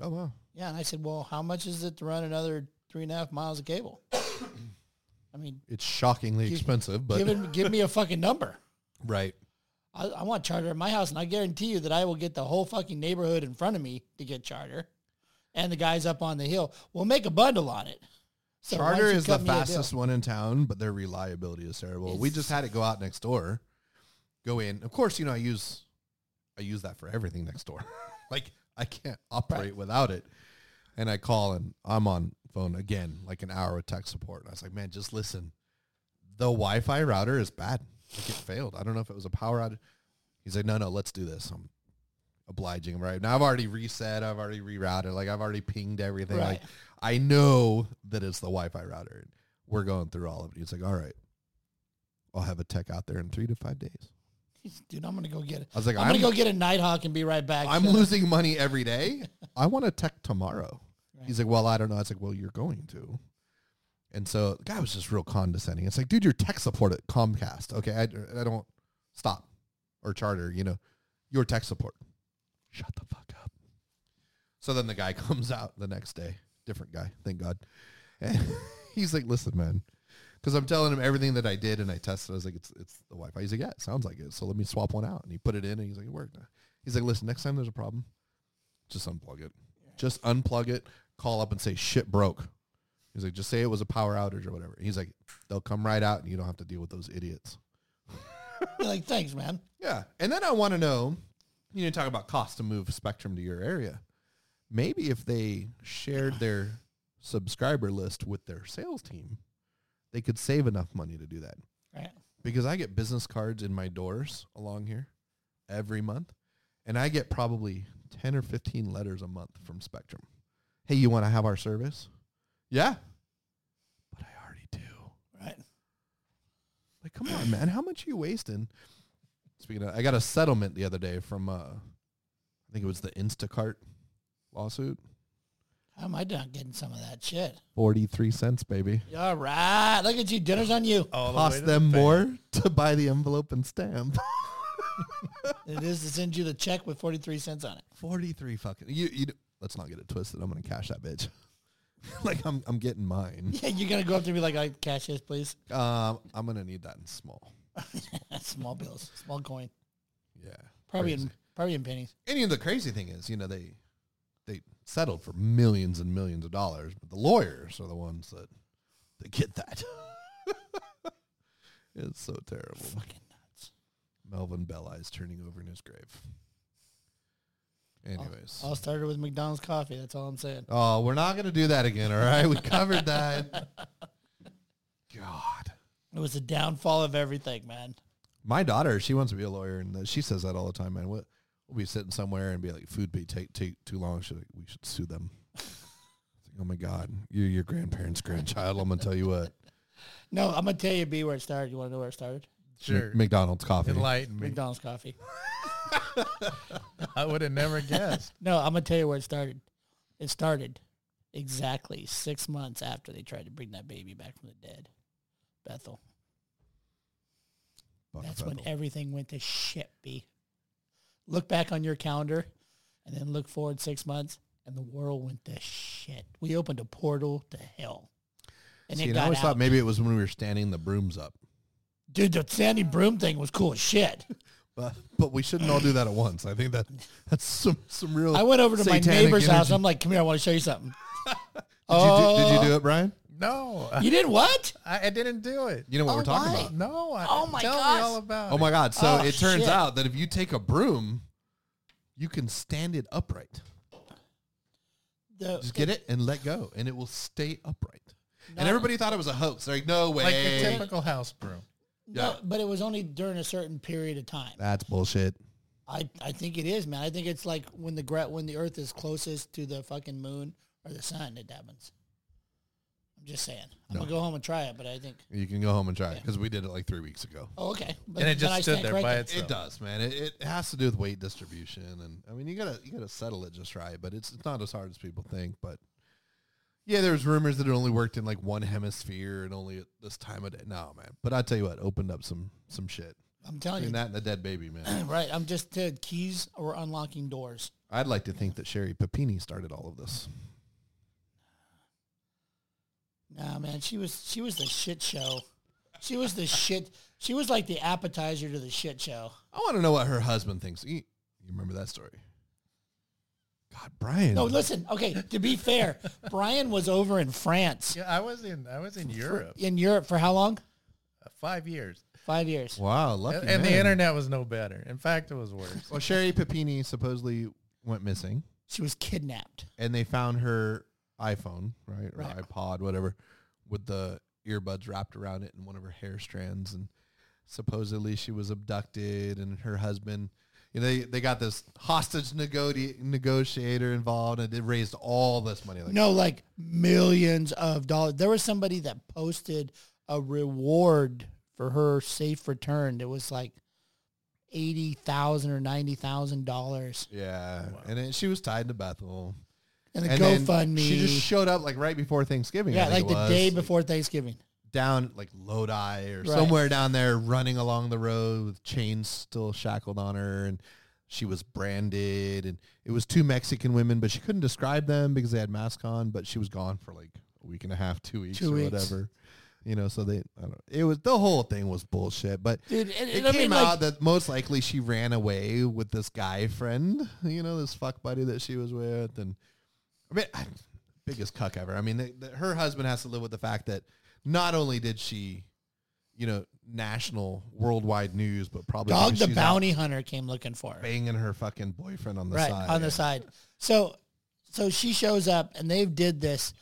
Oh wow. Yeah, and I said, well, how much is it to run another three and a half miles of cable? I mean, It's shockingly Give- expensive, but give, it, give me a fucking number. right. I, I want charter at my house, and I guarantee you that I will get the whole fucking neighborhood in front of me to get charter, and the guys up on the hill. We'll make a bundle on it. So Charter is the cut me a deal? fastest one in town, but their reliability is terrible. we just had it go out next door. Go in. Of course, you know I use I use that for everything next door. like I can't operate without it. And I call and I'm on phone again, like an hour with tech support. And I was like, man, just listen. The Wi-Fi router is bad. Like it failed. I don't know if it was a power outage. He's like, no, no, let's do this. I'm obliging him right now. I've already reset. I've already rerouted. Like I've already pinged everything. Like I know that it's the Wi-Fi router. We're going through all of it. He's like, all right, I'll have a tech out there in three to five days. Dude, I'm gonna go get it. I was like, I'm, I'm, gonna go get a Nighthawk and be right back. I'm losing money every day. I want a tech tomorrow. Right. He's like, well, I don't know. I was like, well, you're going to. And so the guy was just real condescending. It's like, dude, you're tech support at Comcast. Okay, I, I don't stop or charter. You know, your tech support. Shut the fuck up. So then the guy comes out the next day, different guy, thank God. And he's like, listen, man, because I'm telling him everything that I did and I tested. I was like, it's it's the Wi-Fi. He's like, yeah, it sounds like it. So let me swap one out. And he put it in and he's like, it worked. He's like, listen, next time there's a problem, just unplug it. Just unplug it, call up and say shit broke. He's like, just say it was a power outage or whatever. He's like, they'll come right out and you don't have to deal with those idiots. You're like, thanks, man. Yeah. And then I want to know, you know, talk about cost to move Spectrum to your area. Maybe if they shared their subscriber list with their sales team, they could save enough money to do that. Right. Because I get business cards in my doors along here every month, and I get probably 10 or 15 letters a month from Spectrum. Hey, you want to have our service? Yeah. But I already do. Right. Like, come on, man. How much are you wasting? Speaking of, I got a settlement the other day from, uh, I think it was the Instacart lawsuit. How am I not getting some of that shit? 43 cents, baby. All right. Look at you. Dinner's on you. All the way Cost to them the bank. more to buy the envelope and stamp. It is to send you the check with 43 cents on it. 43 fucking. You, you, let's not get it twisted. I'm going to cash that bitch. like, I'm, I'm getting mine. Yeah, you're to go up to me like, I cash this, please. Um, I'm going to need that in small. small bills, small coin. Yeah. Probably Crazy. in probably in pennies. And you know, the crazy thing is, you know, they they settled for millions and millions of dollars, but the lawyers are the ones that that get that. it's so terrible. Fucking nuts. Melvin Belli's turning over in his grave. Anyways. All started with McDonald's coffee. That's all I'm saying. Oh, we're not going to do that again, all right? We covered that. God. It was the downfall of everything, man. My daughter, she wants to be a lawyer, and she says that all the time, man. What, we'll be sitting somewhere and be like, food be take, take too long. She's like, we should sue them. Like, oh, my God. You're your grandparents' grandchild. I'm going to tell you what. No, I'm gonna tell you, B, where it started. You want to know where it started? Sure. Mc- McDonald's coffee. Enlighten me. McDonald's coffee. I would have never guessed. No, I'm gonna tell you where it started. It started exactly six months after they tried to bring that baby back from the dead. Bethel. Buck That's when everything went to shit, B. Look back on your calendar and then look forward six months and the world went to shit. We opened a portal to hell. And See, it and I always out. thought maybe it was when we were standing the brooms up. Dude, the Sandy Broom thing was cool as shit. But, but we shouldn't all do that at once. I think that that's some, some real I went over to my satanic neighbor's house. energy. I'm like, come here, I want to show you something. Did, you do, did you do uh, it, Brian? No, You did what? I, I didn't do it. You know what Oh, we're talking why? about? No. I, Oh my tell gosh. me all about Oh my. God. So Oh, it turns shit. out that if you take a broom, you can stand it upright. The, Just get it and let go, and it will stay upright. No. And everybody thought it was a hoax. They're like, no way. Like a typical house broom. No, but it was only during a certain period of time. That's bullshit. I, I think it is, man. I think it's like when the gra- when the Earth is closest to the fucking moon or the sun, it happens. I'm just saying. I'm No. gonna go home and try it, but I think. You can go home and try it because we did it like three weeks ago. Oh, okay. But And it then I just stood stand there by corrected. itself. It does, man. It, it has to do with weight distribution, and I mean, you gotta you gotta settle it just right. But it's it's not as hard as people think. But yeah, there was rumors that it only worked in like one hemisphere and only at this time of day. No, man. But I tell you what, opened up some some shit. I'm telling Between you. that and a dead baby, man. right. I'm just uh, keys or unlocking doors. I'd like to think that Sherri Papini started all of this. Nah, man. She was she was the shit show. She was the shit. She was like the appetizer to the shit show. I want to know what her husband thinks. You, you remember that story? God, Brian. No, listen. Okay, to be fair, Brian was over in France, Yeah, I was in I was in Europe in Europe for how long? uh, five years, Five years. Wow, lucky and, and the internet was no better. In fact, it was worse. Well, Sherri Papini supposedly went missing. She was kidnapped. and they found her iPhone, right, or Right. iPod, whatever, with the earbuds wrapped around it and one of her hair strands, and supposedly she was abducted, and her husband. They, they got this hostage negoti- negotiator involved, and it raised all this money. Like, No, like millions of dollars. There was somebody that posted a reward for her safe return. It was like eighty thousand or ninety thousand dollars. yeah, and then she was tied to Bethel, And the and GoFundMe. She just showed up like right before Thanksgiving. Yeah, like the was, day before Thanksgiving. Down like Lodi or Right. somewhere down there running along the road with chains still shackled on her and she was branded, and it was two Mexican women, but she couldn't describe them because they had masks on. But she was gone for like a week and a half, two weeks Two or weeks. whatever. You know, so they, I don't know. It was the whole thing was bullshit, but Dude, and, it I came mean, out like, that most likely she ran away with this guy friend, you know, this fuck buddy that she was with, and I mean, I, biggest cuck ever. I mean, the, her husband has to live with the fact that not only did she, you know, national, worldwide news, but probably Dog the bounty hunter came looking for her. banging her fucking boyfriend on the right side, on the side. So, so she shows up, and they've did this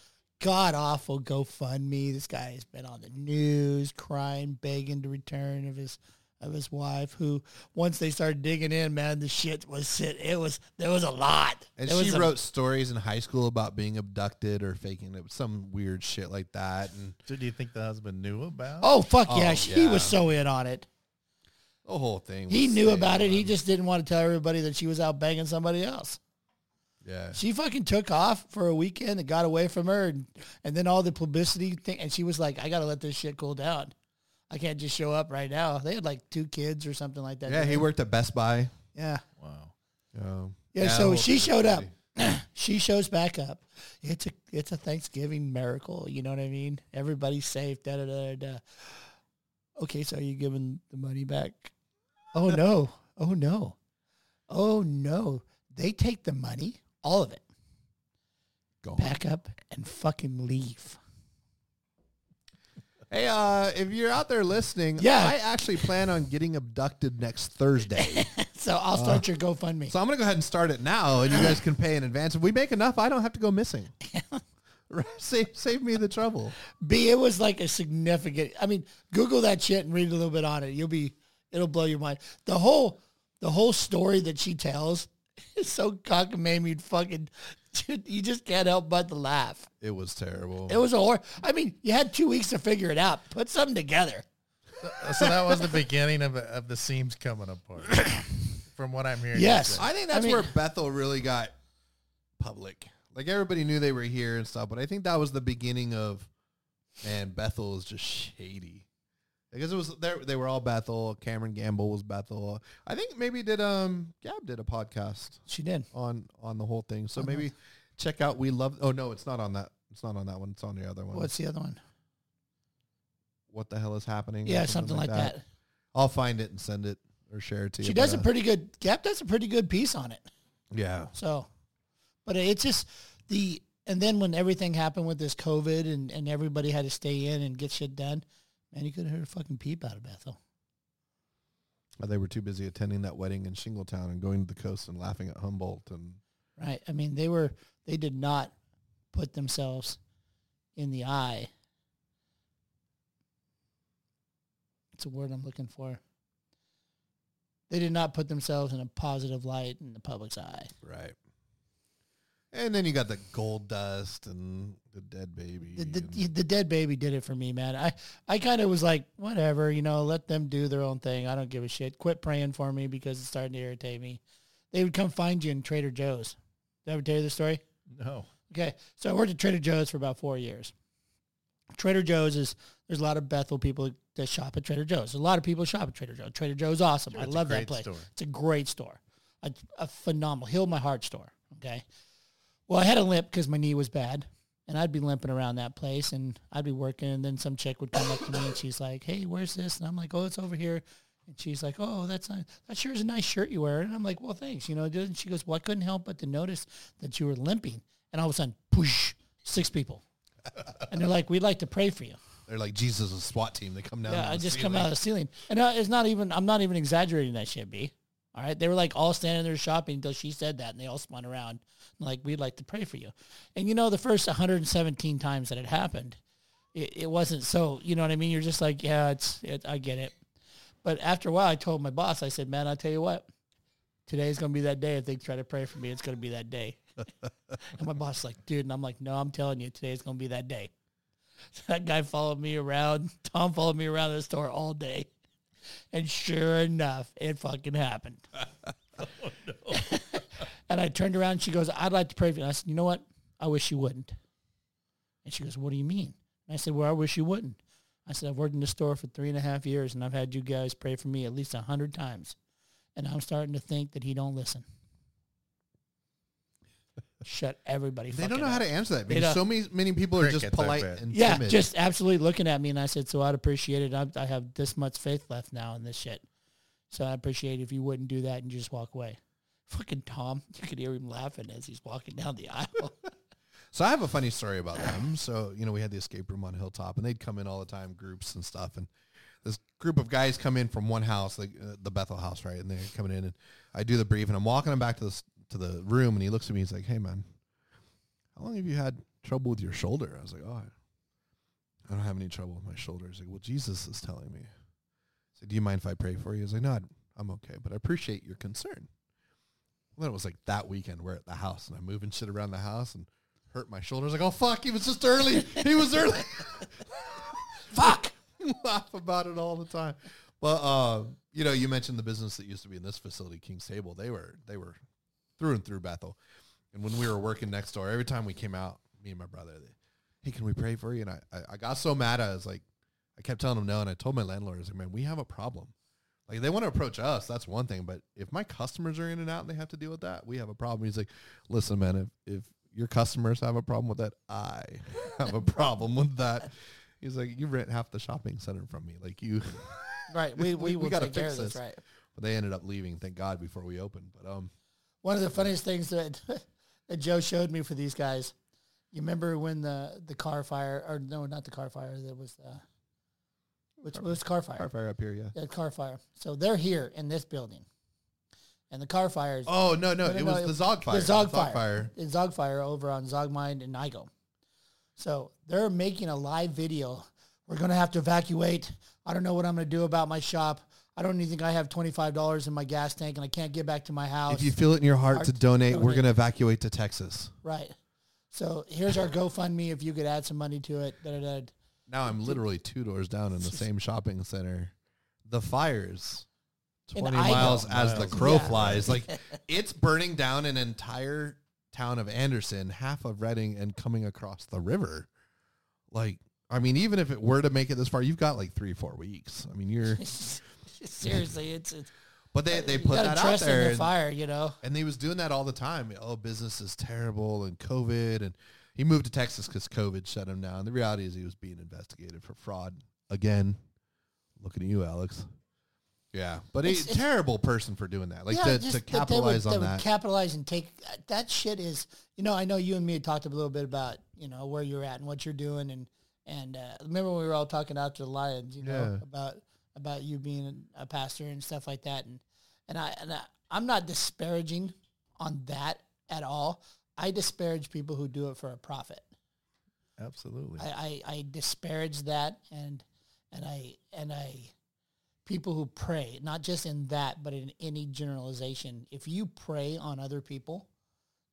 god awful GoFundMe. This guy has been on the news, crying, begging to return of his of his wife. Who once they started digging in, man, the shit was sit. It was there was a lot. And There she was a- wrote stories in high school about being abducted or faking it, some weird shit like that, and So do you think the husband knew about? Oh fuck yeah, Oh, he yeah. was so in on it. the whole thing. He knew sick, about it. He just didn't want to tell everybody that she was out banging somebody else. yeah. She fucking took off for a weekend and got away from her, and, and then all the publicity thing. And she was like, "I got to let this shit cool down. I can't just show up right now." They had like two kids or something like that. Yeah, he worked at Best Buy. Yeah, Wow. Um, yeah. so she showed up. she shows back up. It's a it's a Thanksgiving miracle. You know what I mean? Everybody's safe. Da da da da. Okay, so are you giving the money back? Oh no! Oh no! Oh no! They take the money, all of it, Go pack up and fucking leave. Hey, uh, if you're out there listening, Yeah. I actually plan on getting abducted next Thursday. So I'll start your GoFundMe. so I'm gonna go ahead and start it now, and you guys can pay in advance. If we make enough, I don't have to go missing. Right, save save me the trouble. B, it was like a significant. I mean, Google that shit and read a little bit on it. You'll be, it'll blow your mind. The whole, the whole story that she tells is so cockamamie. Fucking, you just can't help but to laugh. It was terrible. It was a horror. I mean, you had two weeks to figure it out. Put something together. So that was the beginning of of the seams coming apart. From what I'm hearing. Yes. I think that's I mean- where Bethel really got public. Like everybody knew they were here and stuff, but I think that was the beginning of, man, Bethel is just shady. Because it was there, they were all Bethel. Cameron Gamble was Bethel. I think maybe did um Gab did a podcast She did. on on the whole thing. So On maybe check out We Love. Oh no, it's not on that. It's not on that one. It's on the other one. What's the other one? what the hell is happening? Yeah, something like that. I'll find it and send it or share it to you. She but, does a uh, pretty good. Gap does a pretty good piece on it. yeah. So, but it's just the and then when everything happened with this COVID and and everybody had to stay in and get shit done, man, you could have heard a fucking peep out of Bethel. Uh, They were too busy attending that wedding in Shingletown and going to the coast and laughing at Humboldt and Right? I mean, they were they did not put themselves in the eye. It's a word I'm looking for. They did not put themselves in a positive light in the public's eye. right. And then you got the gold dust and the dead baby. the, the, the dead baby did it for me, man. I, I kind of was like, whatever, you know, let them do their own thing. I don't give a shit. Quit praying for me because it's starting to irritate me. They would come find you in Trader Joe's. Did I ever tell you this story? No. Okay, so I worked at Trader Joe's for about four years. Trader Joe's is there's a lot of Bethel people that shop at Trader Joe's. A lot of people shop at Trader Joe's. Trader Joe's awesome. I love that place. store. It's a great store, a, a phenomenal, heal my heart store. Okay, well I had a limp because my knee was bad, and I'd be limping around that place, and I'd be working, and then some chick would come up to me and she's like, "Hey, where's this?" And I'm like, "Oh, it's over here." And she's like, "Oh, that's nice. that sure is a nice shirt you wear." And I'm like, "Well, thanks." You know, and she goes, "Well, I couldn't help but to notice that you were limping." And all of a sudden, push, six people, and they're like, "We'd like to pray for you." They're like Jesus' a SWAT team. They come down. Yeah, I just come out of the ceiling, and uh, it's not even. I'm not even exaggerating that shit, B. All right, they were like all standing there shopping until she said that, and they all spun around like, "We'd like to pray for you." And you know, the first 117 times that it happened, it, it wasn't so. You know what I mean? You're just like, "Yeah, it's. It, I get it." But after a while, I told my boss, I said, "Man, I'll tell you what, today's gonna be that day. If they try to pray for me, it's gonna be that day." and my boss is like, "Dude," and I'm like, "No, I'm telling you, today's gonna be that day." So That guy followed me around. Tom followed me around the store all day. And sure enough, it fucking happened. Oh, and I turned around and she goes, I'd like to pray for you. And I said, you know what? I wish you wouldn't. And she goes, what do you mean? And I said, well, I wish you wouldn't. I said, I've worked in the store for three and a half years and I've had you guys pray for me at least a hundred times. and I'm starting to think that he don't listen. Shut everybody. They don't fucking know how to answer that because so many many people are just polite bet. and Yeah, timid. just absolutely looking at me, and I said, "So I'd appreciate it. I, I have this much faith left now in this shit. So I appreciate it if you wouldn't do that and just walk away." Fucking Tom, you could hear him laughing as he's walking down the aisle. So I have a funny story about them. So, you know, we had the escape room on Hilltop and they'd come in all the time, groups and stuff. And this group of guys come in from one house, like uh, the Bethel house, right? And they're coming in and I do the brief and I'm walking them back to the, to the room and he looks at me. He's like, hey, man, how long have you had trouble with your shoulder? I was like, oh, I don't have any trouble with my shoulder. He's like, well, Jesus is telling me. I said, do you mind if I pray for you? He's like, no, I'm okay, but I appreciate your concern. Well, then it was like that weekend we're at the house and I'm moving shit around the house and hurt my shoulder. I was like, oh fuck, he was just early. He was early. Fuck. Laugh about it all the time. But uh, you know, you mentioned the business that used to be in this facility, King's Table. They were they were through and through Bethel. And when we were working next door, every time we came out, me and my brother, they, hey, can we pray for you? And I, I, I got so mad. I was like, I kept telling them no. And I told my landlord, I was like, man, we have a problem. Like they want to approach us, that's one thing. But if my customers are in and out and they have to deal with that, we have a problem. He's like, listen, man, if, if your customers have a problem with that, I have a problem with that. He's like, you rent half the shopping center from me. Like you, Right. We we, We will gotta fix this. this. Right. but they ended up leaving. Thank God before we opened. But um, One of the funniest things that that Joe showed me for these guys. You remember when the the car fire or no, not the car fire. That was the which was car fire. car fire up here, yeah. Yeah, car fire. So they're here in this building, and the car fire is Oh no, no, No, no, it was the Zogg fire. the Zogg, Zogg fire. The Zogg fire over on Zogg Mine and Nigo. So they're making a live video. We're gonna have to evacuate. I don't know what I'm gonna do about my shop. I don't even think I have twenty five dollars in my gas tank, and I can't get back to my house. If you feel it in your heart Heart to to donate, we're going to evacuate to Texas. right. So here's our GoFundMe. If you could add some money to it, da, da, da. Now I'm literally two doors down in the same shopping center. The fires, 20 Idaho. miles as the crow Yeah. flies. Like it's burning down an entire town of Anderson, half of Redding, and coming across the river. Like, I mean, even if it were to make it this far, you've got like three, four weeks. I mean, you're, seriously, it's, it's but they, they put that out in there. and- fire, you know. And he was doing that all the time. Oh, business is terrible and COVID. And he moved to Texas because COVID shut him down. The reality is he was being investigated for fraud again. Looking at you, Alex. Yeah, but he's a terrible person for doing that. Like Yeah, to, just to that would- capitalize on that. capitalize and take that shit is. You know, I know you and me had talked a little bit about you know where you're at and what you're doing, and and uh, remember when we were all talking after the Lions, you know, Yeah. about about you being a pastor and stuff like that, and and I and I, I'm not disparaging on that at all. I disparage people who do it for a profit. Absolutely. I, I, I disparage that and and I and I people who pray, not just in that, but in any generalization. If you pray on other people,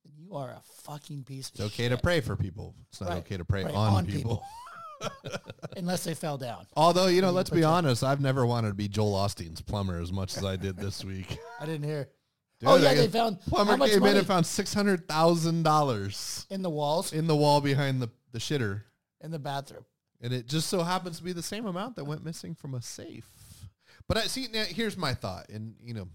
then you are a fucking piece of it's okay shit. to pray for people. It's not Right. okay to pray Pray on, on people. unless they fell down. Although, you know, let's be honest, I've never wanted to be Joel Osteen's plumber as much as I did this week. I didn't hear. Dude, oh yeah, they found plumber how much came in and found six hundred thousand dollars in the walls in the wall behind the, the shitter. in the bathroom. And it just so happens to be the same amount that went missing from a safe. But I see now here's my thought. And you know,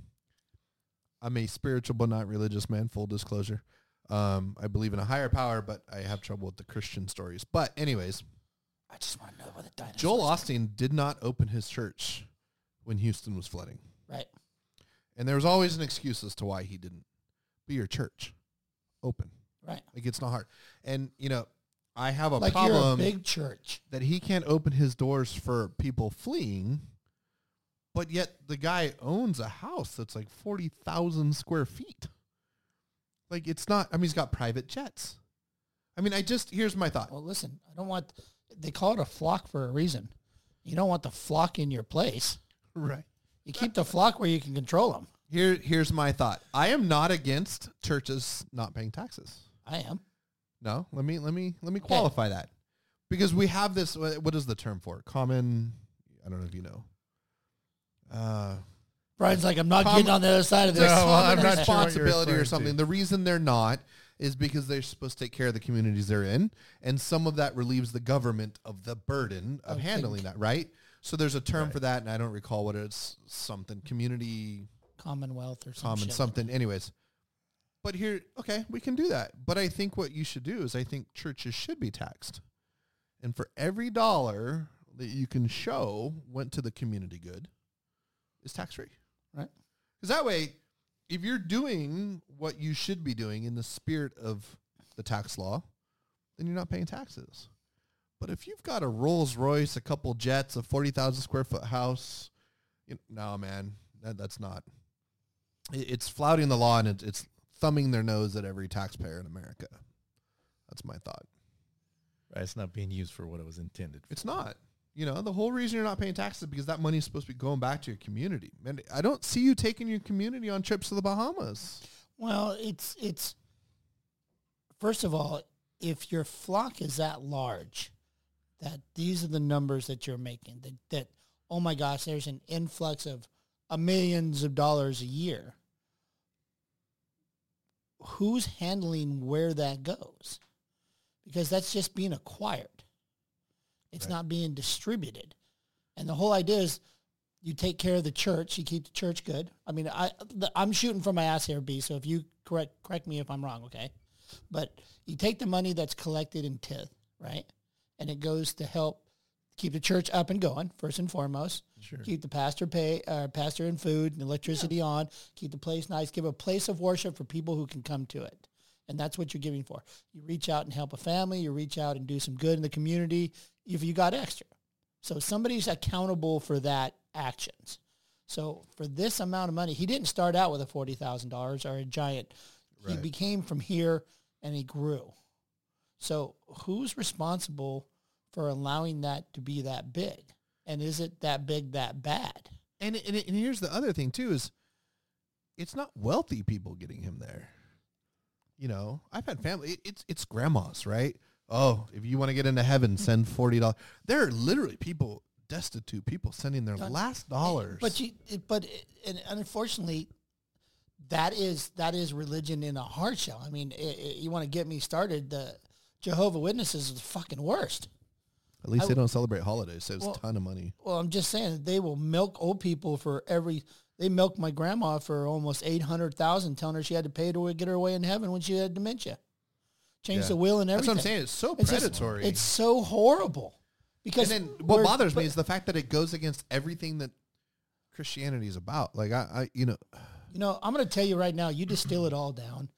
I'm a spiritual but not religious man, full disclosure. Um, I believe in a higher power, but I have trouble with the Christian stories. But anyways, I just want to know where the dinosaurs. Joel. Osteen did not open his church when Houston was flooding. right? And there was always an excuse as to why he didn't. Be your church. Open. Right. Like it's not hard. And you know, I have a Like you're a problem big church. that he can't open his doors for people fleeing, but yet the guy owns a house that's like 40,000 square feet. Like it's not, I mean, he's got private jets. I mean, I just, here's my thought. Well, listen, I don't want. They call it a flock for a reason. You don't want the flock in your place. Right. You keep the flock where you can control them. Here, here's my thought. I am not against churches not paying taxes. I am. No, let me, let me, let me qualify that because we have this, what is the term for it? Common, I don't know if you know. Uh, Brian's like, I'm not getting on the other side of this. No, well, I'm not sure responsibility or something. to. The reason they're not is because they're supposed to take care of the communities they're in, and some of that relieves the government of the burden of handling think. that. Right. So there's a term Right. for that, and I don't recall what it's. Something community. Commonwealth or some common shit. something. Anyways, but here, okay, we can do that. But I think what you should do is I think churches should be taxed, and for every dollar that you can show went to the community good, is tax free. Right. Because that way, if you're doing what you should be doing in the spirit of the tax law, then you're not paying taxes. But if you've got a Rolls Royce, a couple jets, a forty thousand square foot house, you no man, that, that's not. it- It's flouting the law and it, it's thumbing their nose at every taxpayer in America. That's my thought. Right, it's not being used for what it was intended. For. It's not. You know, the whole reason you're not paying taxes is because that money is supposed to be going back to your community. And I don't see you taking your community on trips to the Bahamas. Well, it's it's first of all, if your flock is that large, that these are the numbers that you're making. That that oh my gosh, there's an influx of a millions of dollars a year. Who's handling where that goes? Because that's just being acquired. It's Right. not being distributed. And the whole idea is you take care of the church, you keep the church good. I mean, I the, I'm shooting from my ass here, B. So if you correct correct me if I'm wrong, okay? But you take the money that's collected in tithe, right, and it goes to help keep the church up and going first and foremost. Sure. Keep the pastor pay, uh, pastor and food and electricity on. Keep the place nice. Give a place of worship for people who can come to it, and that's what you're giving for. You reach out and help a family. You reach out and do some good in the community if you got extra. So somebody's accountable for that actions. So for this amount of money, he didn't start out with a forty thousand dollars or a giant. He became from here and he grew. So who's responsible for allowing that to be that big? And is it that big that bad? And, and, and here's the other thing too is it's not wealthy people getting him there. You know, I've had family. It, it's it's grandmas, right? Oh, if you want to get into heaven, mm-hmm. send forty dollars. There are literally people destitute, people sending their Done. last dollars. But you, but and unfortunately, that is that is religion in a hard shell. I mean, i i you want to get me started? The Jehovah Witnesses is the fucking worst. At least I they don't celebrate holidays. Saves Well- a ton of money. Well, I'm just saying they will milk old people for every. They milked my grandma for almost eight hundred thousand, telling her she had to pay to get her away in heaven when she had dementia. Change Yeah. the will and everything. That's what I'm saying. It's so It's just- predatory. it's so horrible. Because and then what bothers me is the fact that it goes against everything that Christianity is about. Like I, I you know, You know, I'm going to tell you right now, you distill it all down,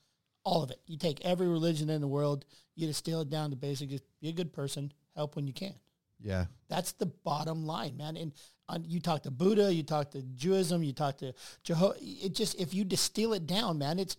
all of it. You take every religion in the world, you distill it down to basically be a good person, help when you can. yeah, That's the bottom line, man. And you talk to Buddha, you talk to Judaism, you talk to Jehovah. It just, if you distill it down, man, it's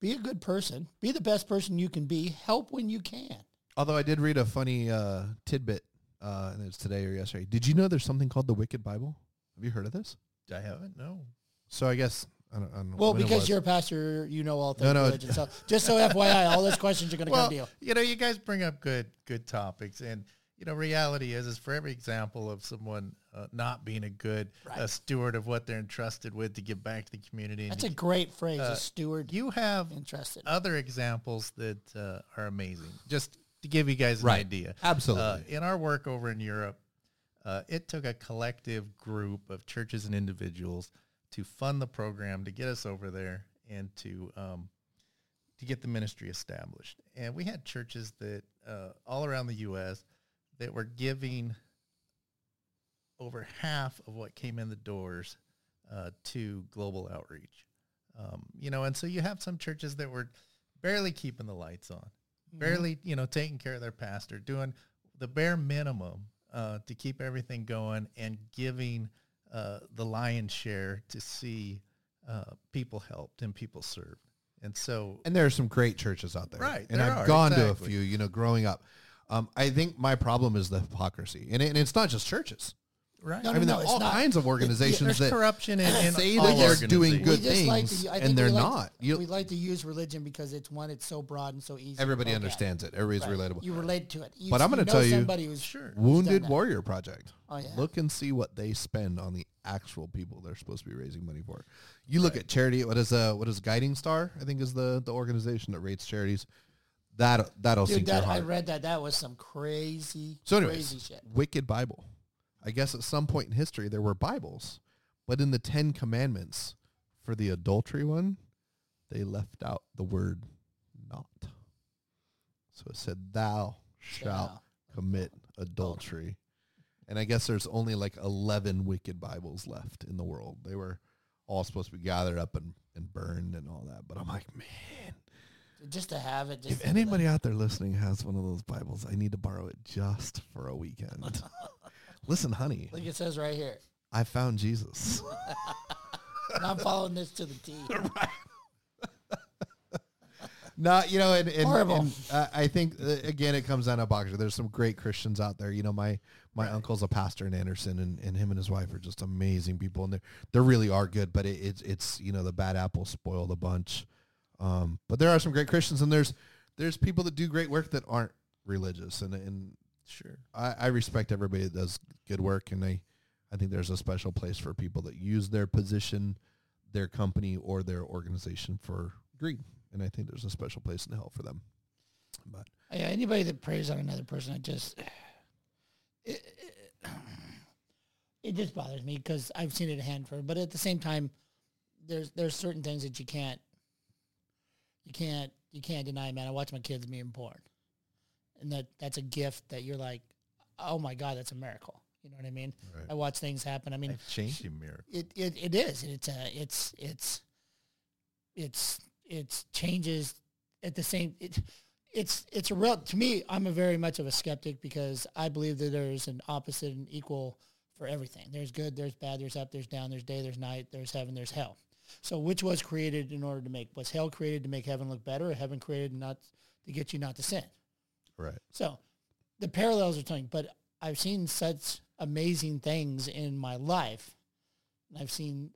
be a good person, be the best person you can be, help when you can. Although I did read a funny uh, tidbit, uh, and it's today or yesterday. Did you know there's something called the Wicked Bible? Have you heard of this? I haven't. No. So I guess I don't, I don't know. Well, because you're a pastor, you know all things No, no. religion. So just so FYI, all those questions are going to Well, come to you. you know, you guys bring up good good topics, and you know, reality is is for every example of someone uh, not being a good uh, Right. steward of what they're entrusted with to give back to the community. and That's to a great phrase, uh, a steward. you have interested. other examples that uh, are amazing. Just to give you guys an Right. idea, Absolutely. Uh, in our work over in Europe, uh, it took a collective group of churches and individuals to fund the program to get us over there and to um, to get the ministry established. And we had churches that uh, all around the U.S. that were giving over half of what came in the doors uh, to global outreach. Um, you know, and so you have some churches that were barely keeping the lights on, barely, you know, taking care of their pastor, doing the bare minimum uh, to keep everything going and giving uh, the lion's share to see uh, people helped and people served. And so, and there are some great churches out there. Right, And there I've are, gone to a few, you know, growing up. Um, I think my problem is the hypocrisy. And, it, and it's not just churches. right. No, I mean, no, there are all not. kinds of organizations There's that corruption in, in say that they're doing good We just like things, to- and they're like- not. You- we like to use religion because it's one, it's so broad and so easy. Everybody poke at. understands it. Everybody's Right. relatable. You relate to it. You, But I'm gonna know tell you- somebody who's Sure. who's Wounded. Warrior Project. Oh yeah. Look and see what they spend on the actual people they're supposed to be raising money for. You look at charity. What is uh what is Guiding Star? I think is the the organization that rates charities. That that'll Dude, sink your that, I read that. That was some crazy, So anyways, crazy shit. Wicked Bible. I guess at some point in history there were Bibles, but in the Ten Commandments, for the adultery one, they left out the word not. So it said, thou shalt Shall. commit adultery. And I guess there's only like 11 wicked Bibles left in the world. They were all supposed to be gathered up and, and burned and all that. But I'm like, man, Just to have it. Just if anybody out there listening has one of those Bibles, I need to borrow it just for a weekend. Listen, honey, like it says right here. I found Jesus. And I'm following this to the T. right. No, you know, and, and, Horrible. and, uh, I think uh, again it comes down to boxer. There's some great Christians out there. You know, my my uncle's a pastor in Anderson, and, and him and his wife are just amazing people, and they they really are good. But it, it's it's you know the bad apples spoil the bunch. Um, but there are some great Christians, and there's there's people that do great work that aren't religious, and and Sure. I, I respect everybody that does good work, and I I think there's a special place for people that use their position, their company, or their organization for greed, and I think there's a special place in hell for them. But Yeah, anybody that preys on another person, I just it, it, it just bothers me because I've seen it a handful. But at the same time, there's there's certain things that you can't you can't you can't deny. Man, I watch my kids being born, and that that's a gift that you're like, oh my god, that's a miracle. You know what I mean? Right. I watch things happen. I mean, Life changing miracle. it, it, it is. It's a, it's, it's, it's, it's changes at the same, it, it's, it's a real, to me, I'm a very much of a skeptic because I believe that there's an opposite and equal for everything. There's good, there's bad, there's up, there's down, there's day, there's night, there's heaven, there's hell. So which was created in order to make, was hell created to make heaven look better or heaven created not to get you not to sin? right, So the parallels are telling, but I've seen such amazing things in my life. I've seen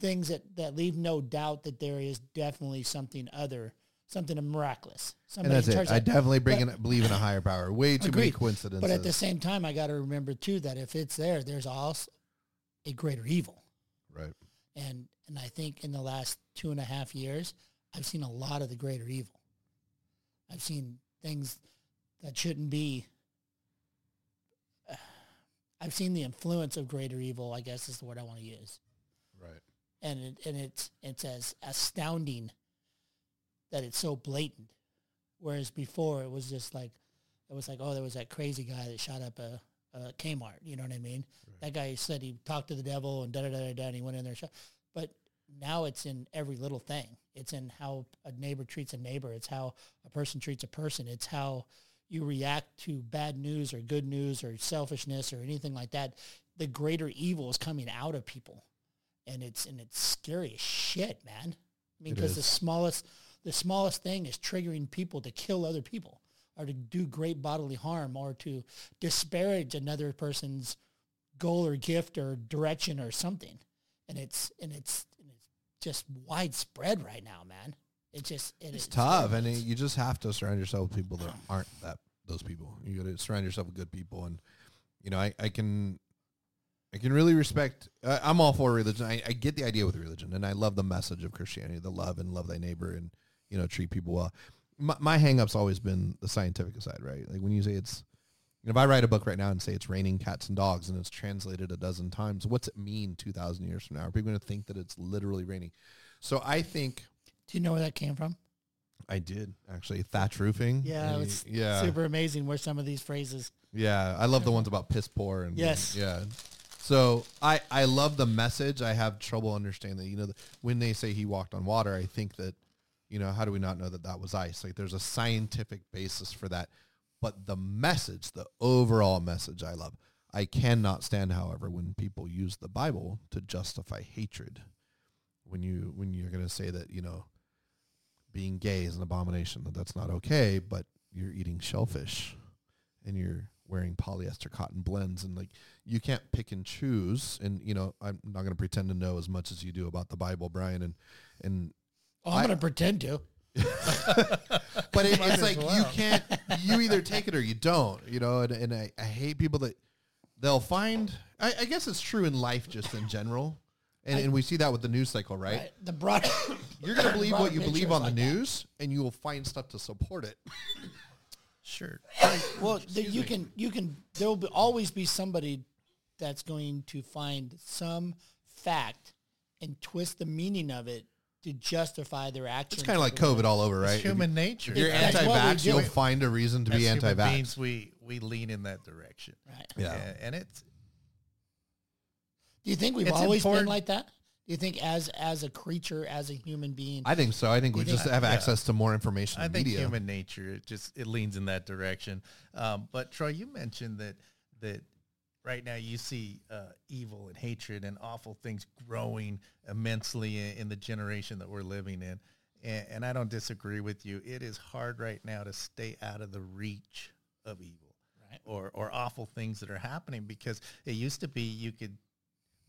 things that, that leave no doubt that there is definitely something other, something miraculous. and that's it. I that. definitely bring in, believe in a higher power. Way too many coincidences. But at the same time, I got to remember too that if it's there, there's also a greater evil. Right, And and I think in the last two and a half years, I've seen a lot of the greater evil. I've seen things that shouldn't be. I've seen the influence of greater evil. I guess is the word I want to use, right, and it, and it's it's as astounding that it's so blatant, whereas before it was just like it was like oh there was that crazy guy that shot up a, a Kmart. You know what I mean? That guy said he talked to the devil and da da da da and he went in there. and Shot. But now it's in every little thing. It's in how a neighbor treats a neighbor. It's how a person treats a person. It's how you react to bad news or good news or selfishness or anything like that. The greater evil is coming out of people, and it's and it's scary as shit, man. I mean, because the smallest the smallest thing is triggering people to kill other people or to do great bodily harm or to disparage another person's goal or gift or direction or something. And it's and it's and it's just widespread right now, man. It just it it's is tough, and it, you just have to surround yourself with people that aren't that those people. You got to surround yourself with good people, and you know, I, I can, I can really respect. Uh, I'm all for religion. I, I get the idea with religion, and I love the message of Christianity, the love and love thy neighbor, and you know, treat people well. My, my hang-up's always been the scientific side, right? Like when you say it's, you know, if I write a book right now and say it's raining cats and dogs, and it's translated a dozen times, what's it mean two thousand years from now? Are people going to think that it's literally raining? So I think. Do you know where that came from? I did actually thatch roofing. Yeah, it's yeah, super amazing where some of these phrases. yeah. I love the ones about piss poor and Yes. yeah. So I I love the message. I have trouble understanding that. You know, the, when they say he walked on water, I think that you know how do we not know that that was ice? Like there's a scientific basis for that. But the message, the overall message, I love. I cannot stand, however, when people use the Bible to justify hatred. When you when you're going to say that you know being gay is an abomination, that that's not okay, but you're eating shellfish and you're wearing polyester cotton blends and like you can't pick and choose and you know I'm not going to pretend to know as much as you do about the Bible Brian and and Oh, I'm I- going to pretend to. but it, it's as like you can't you either take it or you don't you know and, and I, I hate people that they'll find I, I guess it's true in life just in general and, and we see that with the news cycle right, Right? The broad. you're going to believe what you believe is on the like that. news and you will find stuff to support it Sure. well, the, you can you can there will be, always be somebody that's going to find some fact and twist the meaning of it to justify their actions. It's kind of like that COVID all over, right? It's human nature. If you're That's anti-vax, you'll find a reason to As be anti-vax. beings, we we lean in that direction. Right. Yeah. and, and it's Do you think we've It's always been like that? Do you think as as a creature, as a human being, I think so. I think we think- just have Yeah. access to more information. I in think media. human nature it just it leans in that direction. Um, but Troy, you mentioned that that right now you see uh, evil and hatred and awful things growing immensely in, in the generation that we're living in, and, and I don't disagree with you. It is hard right now to stay out of the reach of evil Right. or or awful things that are happening because it used to be you could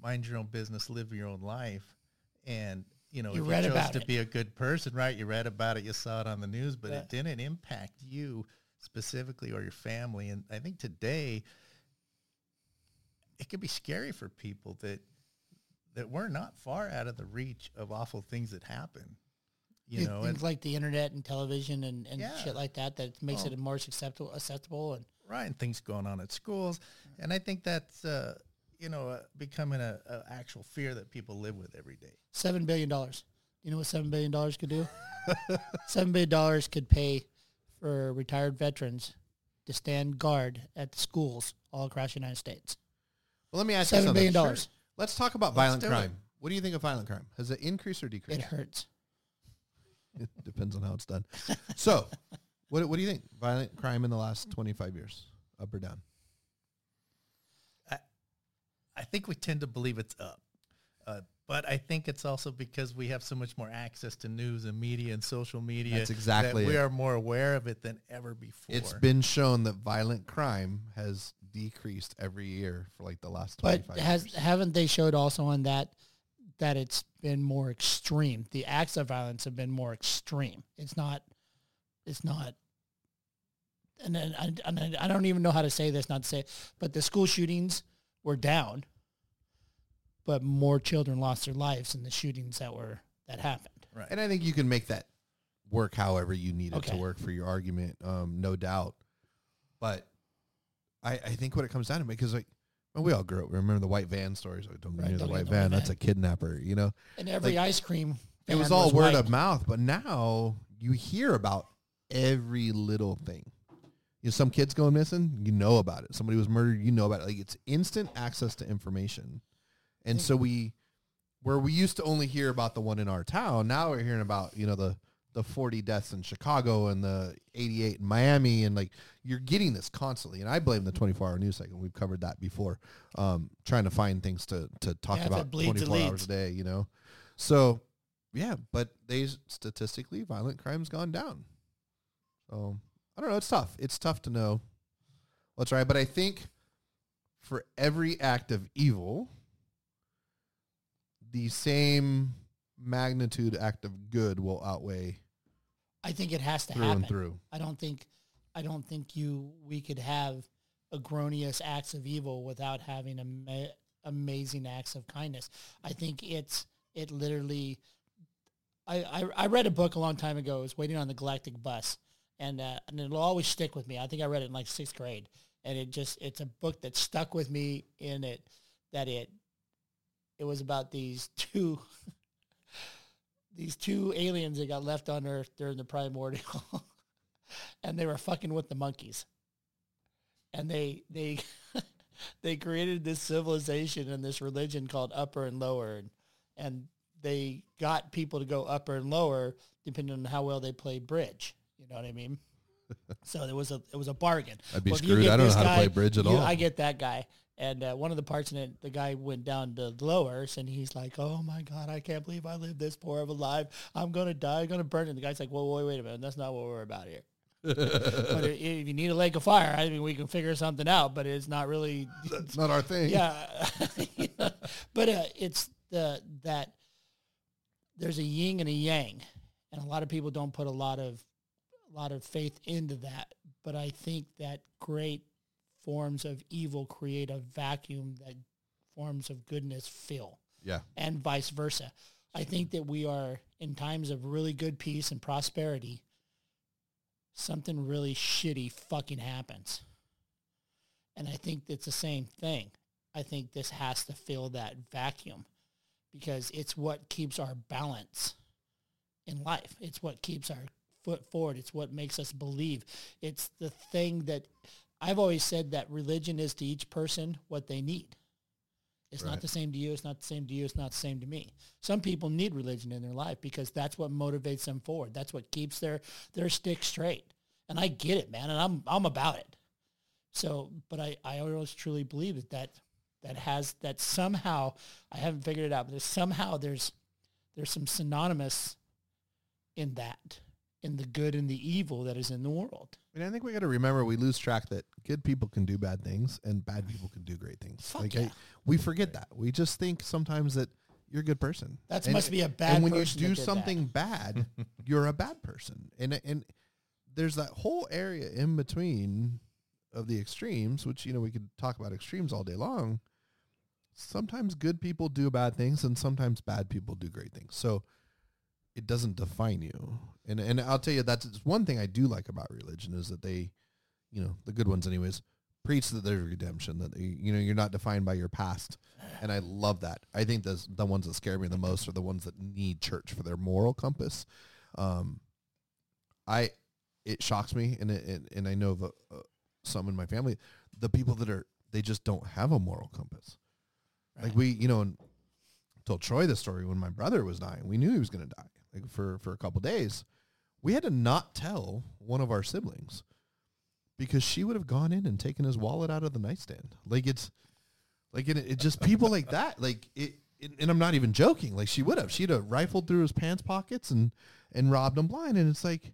mind your own business, live your own life, and you know You if read you chose about to it. be a good person, right? You read about it, you saw it on the news, but Yeah. it didn't impact you specifically or your family. And I think today it can be scary for people that that we're not far out of the reach of awful things that happen. You know, things and like the internet and television and, and Yeah. shit like that that makes it more acceptable, acceptable and right, and things going on at schools, and I think that's uh, you know uh, becoming a, a actual fear that people live with every day. seven billion dollars. You know what seven billion dollars could do? seven billion dollars could pay for retired veterans to stand guard at the schools all across the United States. Well, let me ask you Seven something. billion dollars. Let's talk about Let's violent do it. crime. What do you think of violent crime? Has it increased or decreased? It hurts. It depends on how it's done. so, what what do you think? Violent crime in the last twenty five years, up or down? I think we tend to believe it's up. Uh, but I think it's also because we have so much more access to news and media and social media. That's exactly that we it. are more aware of it than ever before. It's been shown that violent crime has decreased every year for like the last twenty But has years. haven't they showed also on that that it's been more extreme? The acts of violence have been more extreme. It's not. It's not. And then I, and I- don't even know how to say this, not to say, it, but the school shootings were down, but more children lost their lives in the shootings that were that happened. right. And I think you can make that work however you need it to work for your argument, um, no doubt. But I, I think what it comes down to, because like, well, we all grew up. Remember the white van stories? Like, don't Right, near the white van. That's a kidnapper. You know, And every Like, ice cream. it was all word white. of mouth. But now you hear about every little thing. You know, some kids going missing, you know about it. Somebody was murdered, you know about it. Like it's instant access to information. And so we, where we used to only hear about the one in our town, now we're hearing about you know the the 40 deaths in Chicago and the 88 in Miami, and like you're getting this constantly. And I blame the 24 hour news cycle. We've covered that before. Um, trying to find things to to talk Yeah, about bleeds, it 24 hours a day. You know, so yeah, but they statistically violent crime's gone down. So I don't know. It's tough. It's tough to know what's right. But I think for every act of evil, the same magnitude act of good will outweigh I think it has to through happen. and through. I don't think I don't think you we could have agronious acts of evil without having ama- amazing acts of kindness. I think it's it literally. I, I I read a book a long time ago. It was waiting on the Galactic Bus, and uh, and it'll always stick with me. I think I read it in like sixth grade, and it just it's a book that stuck with me in it that it it was about these two these two aliens that got left on Earth during the primordial, and they were fucking with the monkeys, and they they they created this civilization and this religion called upper and lower, and, and they got people to go upper and lower depending on how well they played bridge. You know what I mean? so there was a it was a bargain. I'd be Well, screwed. I don't know how to play bridge at you- all. I get that guy. And uh, one of the parts in it, the guy went down to the lowers, and he's like, "Oh my god, I can't believe I lived this poor of a life. I'm gonna die. I'm gonna burn." And the guy's like, "Whoa, wait, wait a minute. That's not what we're about here. but if you need a lake of fire, I mean, we can figure something out. But it's not really That's not our thing. yeah. but uh, it's the that there's a yin and a yang, and a lot of people don't put a lot of a lot of faith into that. But I think that great forms of evil create a vacuum that forms of goodness fill, Yeah. and vice versa. I think that we are in times of really good peace and prosperity. Something really shitty fucking happens. And I think it's the same thing. I think this has to fill that vacuum because it's what keeps our balance in life. It's what keeps our foot forward. It's what makes us believe. It's the thing that I've always said that religion is to each person what they need. It's Right. not the same to you. It's not the same to you. It's not the same to me. Some people need religion in their life because that's what motivates them forward. That's what keeps their their stick straight. And I get it, man, and I'm I'm about it. So, but I I always truly believe that that that has that somehow I haven't figured it out, but there's somehow there's there's some synonymous in that in the good and the evil that is in the world. And I think we got to remember we lose track that good people can do bad things and bad people can do great things. Fuck like yeah. I, we forget that. We just think sometimes that you're a good person. That And- must be a bad And when you person that do did that. something bad, you're a bad person. And and there's that whole area in between of the extremes, which you know we could talk about extremes all day long. Sometimes good people do bad things, and sometimes bad people do great things. So it doesn't define you. And and I'll tell you that's one thing I do like about religion is that they, you know, the good ones anyways, preach that there's redemption that they, you know you're not defined by your past. And I love that. I think the the ones that scare me the most are the ones that need church for their moral compass. Um, I it shocks me, and it, and, and I know of uh, uh, some in my family, the people that are they just don't have a moral compass. Like we, you know, and told Troy the story when my brother was dying. We knew he was going to die, like for for a couple days. We had to not tell one of our siblings because she would have gone in and taken his wallet out of the nightstand. Like it's like it, it just people like that. Like it, it, and I'm not even joking. Like she would have. She'd have rifled through his pants pockets and and robbed him blind. And it's like,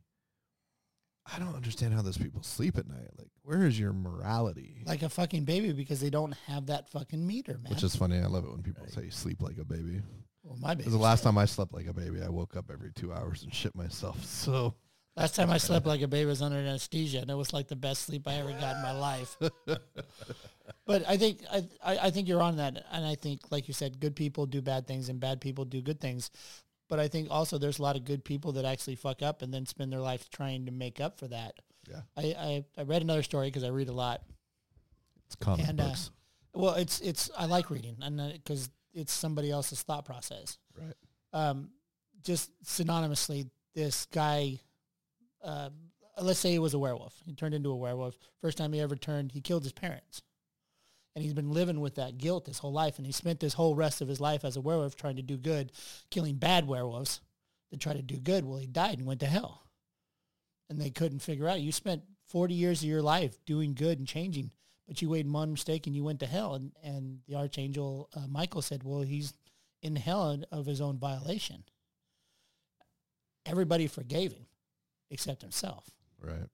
I don't understand how those people sleep at night. Like, where is your morality? like a fucking baby because they don't have that fucking meter, man. Which is funny. I love it when people say sleep like a baby. Well, my baby. The last time I slept like a baby, I woke up every two hours and shit myself. So Last time I slept like a baby was under anesthesia, and it was like the best sleep I ever got in my life. but I think I, I I think you're on that, and I think, like you said, good people do bad things, and bad people do good things. But I think also there's a lot of good people that actually fuck up and then spend their life trying to make up for that. Yeah. I I, I read another story because I read a lot. it's comic And, uh, books. Well, it's it's I like reading, and because it's somebody else's thought process. right. um, just synonymously, this guy, uh, let's say he was a werewolf. He turned into a werewolf. First time he ever turned, he killed his parents. And he's been living with that guilt his whole life. And he spent this whole rest of his life as a werewolf trying to do good, killing bad werewolves to try to do good. Well, he died and went to hell. And they couldn't figure out, you spent 40 years of your life doing good and changing, but you made one mistake and you went to hell. And, and the archangel uh, Michael said, well, he's in hell of his own violation. Everybody forgave him except himself. Right.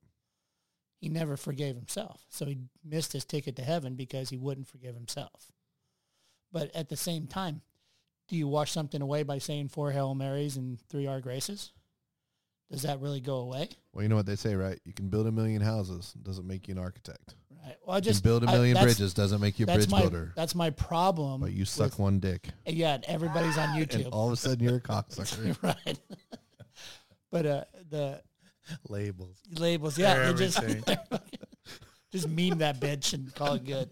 He never forgave himself. So he missed his ticket to heaven because he wouldn't forgive himself. But at the same time, do you wash something away by saying four Hail Marys and three Our Graces? Does that really go away? Well, you know what they say, right? You can build a million houses, doesn't make you an architect. Right. Well, I just can build a million that's- bridges, doesn't make you a bridge my builder. that's my problem. But you suck with- one dick, Yeah, and everybody's on and YouTube. all of a sudden you're a cocksucker. right. but uh, the Labels. labels, yeah, they just just meme that bitch and call it good.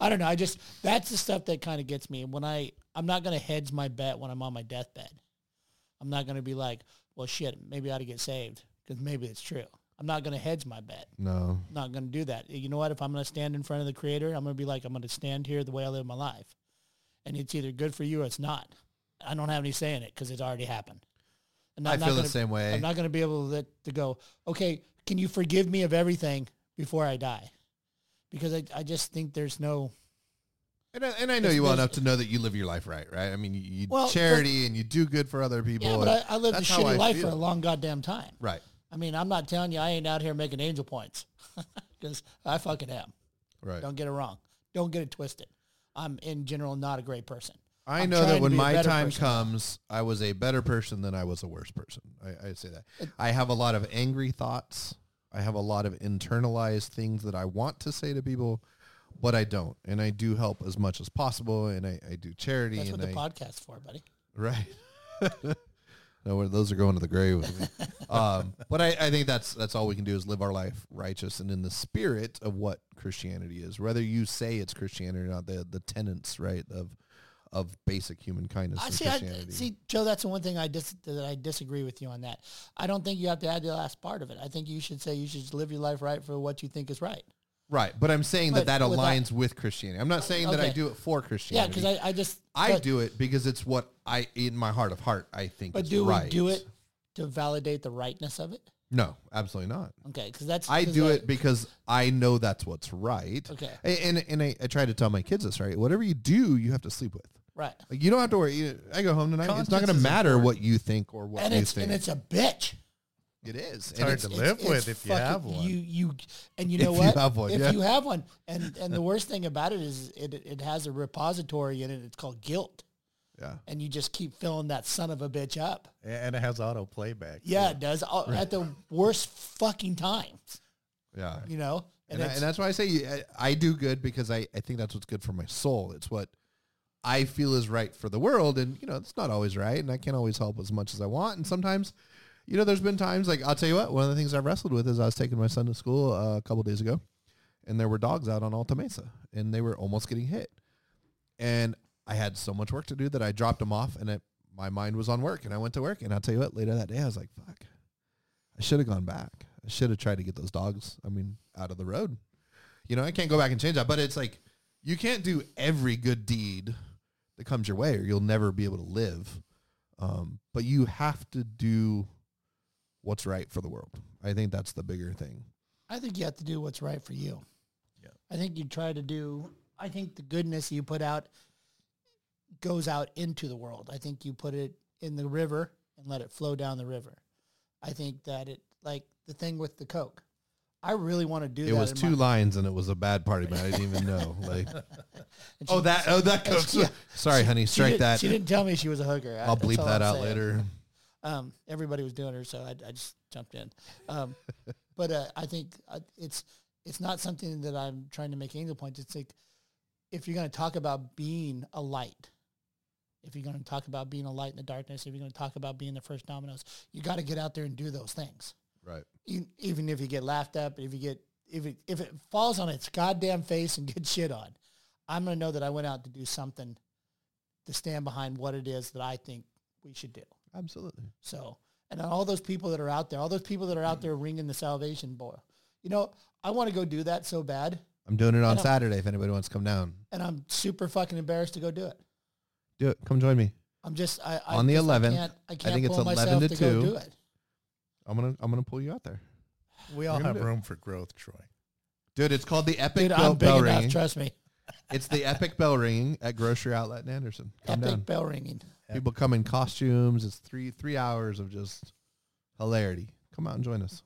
I don't know. I just that's the stuff that kind of gets me. When I I'm not gonna hedge my bet when I'm on my deathbed. I'm not gonna be like, well, shit, maybe I ought to get saved because maybe it's true. I'm not gonna hedge my bet. no, I'm not gonna do that. You know what? If I'm gonna stand in front of the Creator, I'm gonna be like, I'm gonna stand here the way I live my life, and it's either good for you or it's not. I don't have any say in it because it's already happened. And I I'm not feel the gonna- same way. I'm not going to be able to, to go, okay, can you forgive me of everything before I die? Because I, I just think there's no, And I, and I know you well enough to know that you live your life right, right? I mean, you, you Well, charity and you do good for other people. yeah, but I, I lived a shitty life feel. for a long goddamn time. right, I mean, I'm not telling you I ain't out here making angel points because I fucking am. right. Don't get it wrong. Don't get it twisted. I'm in general not a great person. I I'm know that when my time person. comes, I was a better person than I was a worse person. I, I say that. I have a lot of angry thoughts. I have a lot of internalized things that I want to say to people, but I don't. And I do help as much as possible, and I, I do charity. That's and what the I, podcast's for, buddy. Right. no, those are going to the grave with me. um, but I, I think that's that's all we can do is live our life righteous and in the spirit of what Christianity is. Whether you say it's Christianity or not, the the tenets right of of basic human kindness I see, I, see, Joe. That's the one thing I dis- that I disagree with you on that. I don't think you have to add the last part of it. I think you should say you should live your life right for what you think is right. Right, but I'm saying But that that with that- aligns with Christianity. I'm not saying that I Okay. do it for Christianity. Yeah, Christianity. because I, I just I but, do it because it's what I, in my heart of heart, I think. But is do right. we do it to validate the rightness of it? No, absolutely not. Okay, because that's I 'cause do it because I know that's what's right. Okay. A- And and I, I try to tell my kids this, right? Whatever you do, you have to sleep with. right, Like you don't have to worry. You- I go home tonight. it's not Conscience going to is matter what you think or what and you it's think. and it's a bitch. It is. It's And hard it's- to It's- live it's with if you have one. You you and you If know you what? have one, if yeah. you have one, and and the worst thing about it is it it has a repository in it. It's called guilt, yeah. and you just keep filling that son of a bitch up. and it has auto playback. Yeah, it does all, at the worst fucking times. Yeah. You know, And, I, and that's why I say I, I do good because I, I think that's what's good for my soul. It's what I feel is right for the world. And, you know, it's not always right. And I can't always help as much as I want. And sometimes, you know, there's been times like, I'll tell you what, one of the things I've wrestled with is I was taking my son to school uh, a couple days ago and there were dogs out on Alta Mesa and they were almost getting hit. And I had so much work to do that I dropped them off and it, my mind was on work and I went to work. And I'll tell you what, later that day, I was like, fuck, I should have gone back. I should have tried to get those dogs, I mean, out of the road. You know, I can't go back and change that, but it's like you can't do every good deed that comes your way or you'll never be able to live. Um, but you have to do what's right for the world. I think that's the bigger thing. I think you have to do what's right for you. Yeah. I think you try to do. I think the goodness you put out goes out into the world. I think you put it in the river and let it flow down the river. I think that it like the thing with the Coke. I really want to do It that. was two my- lines and it was a bad party, but I didn't even know. Like, and oh that, oh that and goes. she- Sorry, honey, she strike didn't- that. She didn't tell me she was a hooker. I'll bleep that I'm out saying. later. Um, everybody was doing her, so I, I just jumped in. Um, but uh, I think uh, it's it's not something that I'm trying to make angle points. It's like if you're going to talk about being a light, if you're going to talk about being a light in the darkness, if you're going to talk about being the first dominoes, you got to get out there and do those things. Right. Even if you get laughed at, if you get if it if it falls on its goddamn face and gets shit on, I'm going to know that I went out to do something to stand behind what it is that I think we should do. Absolutely. So, and all those people that are out there, all those people that are out there mm-hmm. ringing the salvation bell, you know, I want to go do that so bad, I'm doing it on. Saturday if anybody wants to come down. and I'm super fucking embarrassed to go do it. Do it. Come join me. I'm just I, I On the just- I 11th, can't, I can't think it's pull 11 myself to to, go 2. do it. I'm gonna I'm gonna pull you out there. We all gonna have do it. room for growth, Troy. Dude, it's called the Epic Dude, Bell, I'm big bell enough. Ringing. Trust me. It's the Epic Bell Ringing at Grocery Outlet in Anderson. Come Epic down. bell ringing. People come in costumes. It's three three hours of just hilarity. Come out and join us.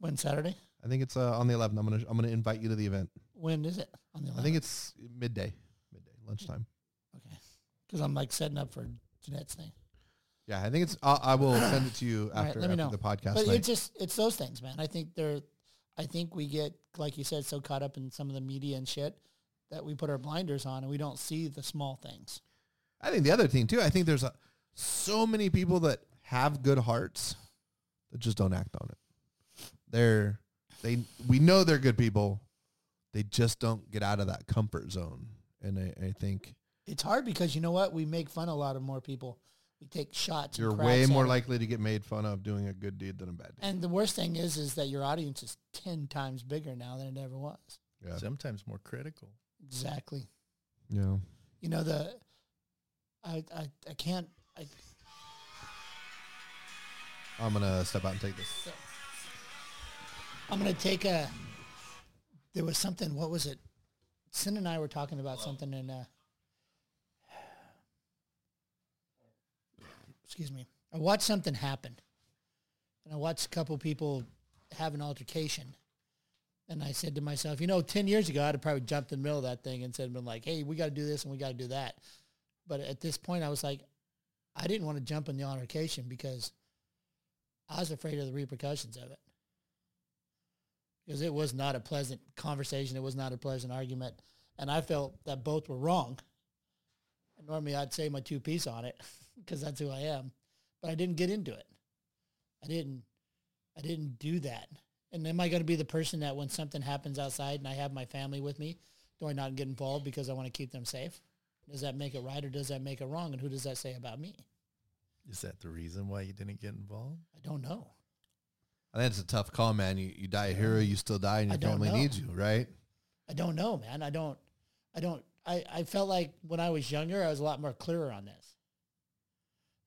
When Saturday? I think it's uh, on the 11th. I'm gonna I'm gonna invite you to the event. When is it? On the 11th? I think it's midday, midday lunchtime. okay. Because I'm like setting up for Jeanette's thing. Yeah, I think it's. I'll, I will send it to you after, me after the podcast. But it's just it's those things, man. I think they're I think we get like you said so caught up in some of the media and shit that we put our blinders on and we don't see the small things. I think the other thing too. I think there's a, so many people that have good hearts that just don't act on it. They're they we know they're good people. They just don't get out of that comfort zone. And I, I think It's hard because you know what? We make fun of a lot of more people. We take shots. you're way more them. likely to get made fun of doing a good deed than a bad deed. And the worst thing is, is that your audience is ten times bigger now than it ever was. Yeah. Sometimes more critical. Exactly. Yeah. You know the. I I, I can't. I, I'm gonna step out and take this. I'm gonna take a. There was something. What was it? Sin and I were talking about something, and uh, excuse me. I watched something happen, and I watched a couple people have an altercation, and I said to myself, you know, ten years ago, I'd have probably jumped in the middle of that thing and said, been like, hey, we got to do this and we got to do that. But at this point, I was like, I didn't want to jump in the altercation because I was afraid of the repercussions of it because it was not a pleasant conversation. It was not a pleasant argument. And I felt that both were wrong. And normally I'd say my two piece on it because that's who I am. But I didn't get into it. I didn't I didn't do that. And am I going to be the person that when something happens outside and I have my family with me, do I not get involved because I want to keep them safe? Does that make it right or does that make it wrong? And who does that say about me? Is that the reason why you didn't get involved? I don't know. I think it's a tough call, man. You, you die a hero, you still die, and I your don't family know. needs you, right? I don't know, man. I don't. I don't. I, I felt like when I was younger, I was a lot more clearer on this.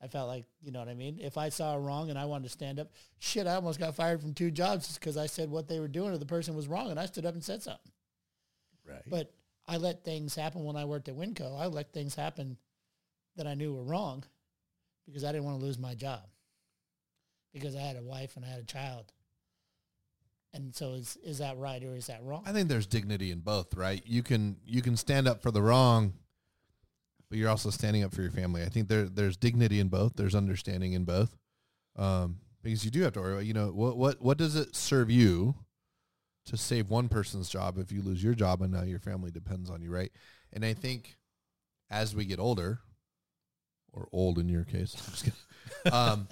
I felt like, you know what I mean? If I saw a wrong and I wanted to stand up, shit, I almost got fired from two jobs just because I said what they were doing or the person was wrong and I stood up and said something. Right. But I let things happen when I worked at WinCo. I let things happen that I knew were wrong because I didn't want to lose my job because I had a wife and I had a child. And so is is that right or is that wrong? I think there's dignity in both, right? You can you can stand up for the wrong, but you're also standing up for your family. I think there there's dignity in both. There's understanding in both, um, because you do have to worry. About, you know, what what what does it serve you to save one person's job if you lose your job and now your family depends on you, right? And I think as we get older, or old in your case, I'm just kidding. Um,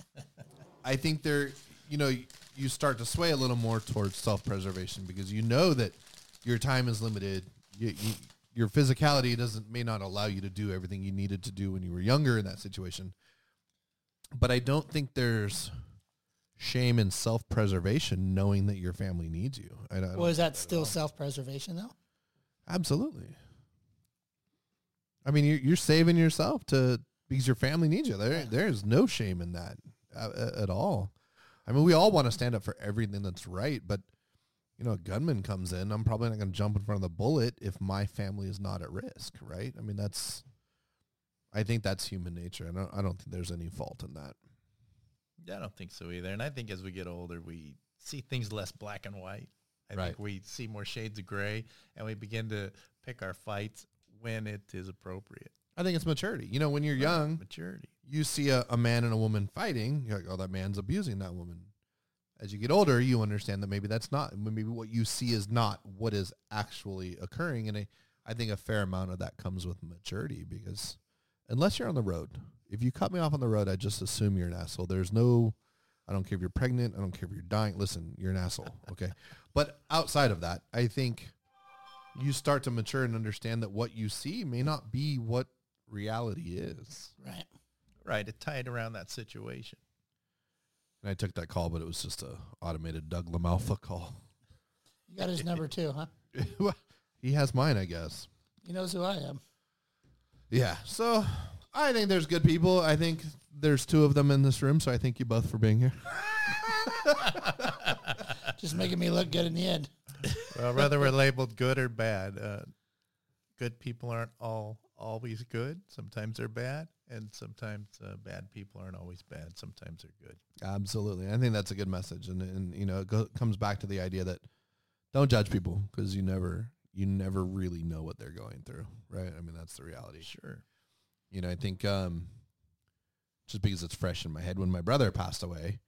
I think there, you know, you start to sway a little more towards self-preservation because you know that your time is limited. You, you, your physicality doesn't may not allow you to do everything you needed to do when you were younger in that situation. But I don't think there's shame in self-preservation, knowing that your family needs you. I, I don't Well, is think that still self-preservation though? Absolutely. I mean, you're, you're saving yourself to because your family needs you. There, Yeah. there's no shame in that uh, uh, at all. I mean, we all want to stand up for everything that's right, but you know, a gunman comes in, I'm probably not going to jump in front of the bullet if my family is not at risk, right? I mean, that's. I think that's human nature. I don't. I don't think there's any fault in that. Yeah, I don't think so either. And I think as we get older, we see things less black and white. I Right. think we see more shades of gray, and we begin to pick our fights when it is appropriate. I think it's maturity. You know, when you're young, maturity. you see a, a man and a woman fighting, you're like, oh, that man's abusing that woman. As you get older, you understand that maybe that's not, maybe what you see is not what is actually occurring. And I, I think a fair amount of that comes with maturity because unless you're on the road, if you cut me off on the road, I just assume you're an asshole. There's no, I don't care if you're pregnant. I don't care if you're dying. Listen, you're an asshole. Okay. but outside of that, I think you start to mature and understand that what you see may not be what reality is. Right. Right. It tied around that situation. And I took that call, but it was just a automated Doug LaMalfa call. You got his number too, huh? he has mine, I guess. He knows who I am. Yeah. So I think there's good people. I think there's two of them in this room. So I thank you both for being here. Just making me look good in the end. Well, whether we're labeled good or bad, uh, good people aren't all always good. Sometimes they're bad, and sometimes uh, bad people aren't always bad. Sometimes they're good. Absolutely. I think that's a good message. And, and you know, it go, comes back to the idea that don't judge people because you never, you never really know what they're going through. Right. I mean, that's the reality. Sure. You know, I think um, just because it's fresh in my head, when my brother passed away,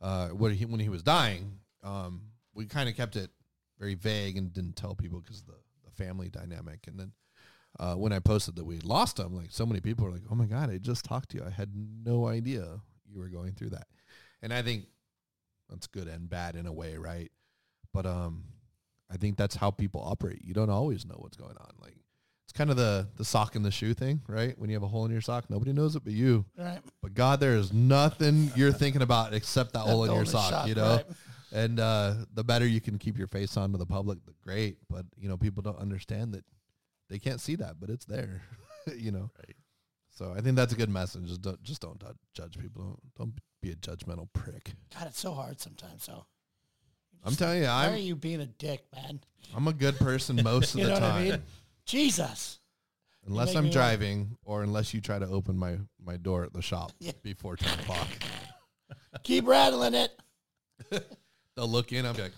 uh, when he when he was dying, um, we kind of kept it very vague and didn't tell people because the, the family dynamic. And then uh, when I posted that we lost him, like so many people were like, "Oh my god, I just talked to you. I had no idea you were going through that." And I think that's good and bad in a way, right? But um, I think that's how people operate. You don't always know what's going on. Like it's kind of the the sock in the shoe thing, right? When you have a hole in your sock, nobody knows it but you. Right. But God, there is nothing you're thinking about except that hole in your sock, you know. right? And uh, the better you can keep your face on to the public, the great. But you know, people don't understand that they can't see that, but it's there, you know. Right. So I think that's a good message. Just don't, just don't judge people. Don't, don't be a judgmental prick. God, it's so hard sometimes. So I'm telling you, why are I'm you being a dick, man? I'm a good person most of the know what I time, mean? Jesus. unless I'm me laugh. driving or unless you try to open my my door at the shop Yeah. before ten o'clock. Keep rattling it. They'll look in. I'm like,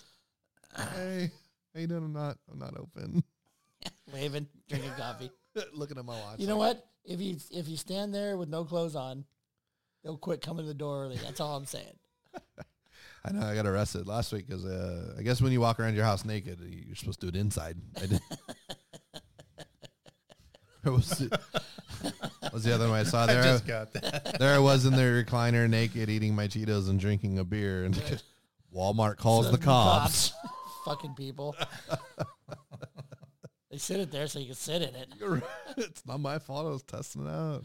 hey, how you doing? I'm not. I'm not open. Waving, drinking coffee. Looking at my watch. You know what? If you if you stand there with no clothes on, they'll quit coming to the door early. That's all I'm saying. I know I got arrested last week because uh, I guess when you walk around your house naked, you're supposed to do it inside. I did. It was, the- was the other one I saw there? I there? just got that. there I was in the recliner naked eating my Cheetos and drinking a beer and Walmart calls the cops. Fucking people. They sit it there so you can sit in it. it's not my fault. I was testing it out.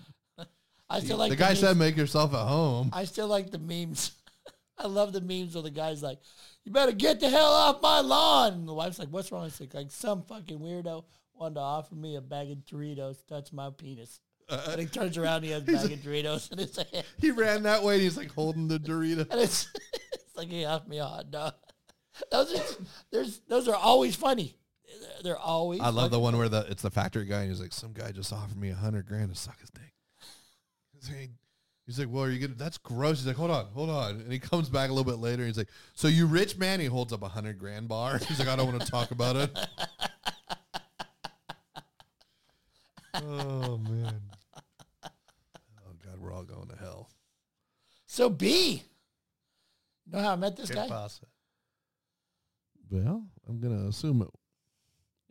I still like the guy memes. said, "Make yourself at home." I still like the memes. I love the memes where the guy's like, "You better get the hell off my lawn." And the wife's like, "What's wrong?" It's like, like some fucking weirdo wanted to offer me a bag of Doritos, to touch my penis. and he turns around, and he has a bag of Doritos in his hand, He ran that way. and He's like holding the Dorito. and it's it's like he offered me a hot dog. Those are there's those are always funny. They're- always. I love the one where the it's the factory guy and he's like, some guy just offered me a hundred grand to suck his dick. He's like, he's like, well, are you gonna? That's gross. He's like, hold on, hold on, and he comes back a little bit later. and He's like, so you rich man? He holds up a hundred grand bar. He's like, I don't want to talk about it. oh man. Oh god, we're all going to hell. So B. You know how I met this Good guy? pasta. Well, I'm gonna assume it.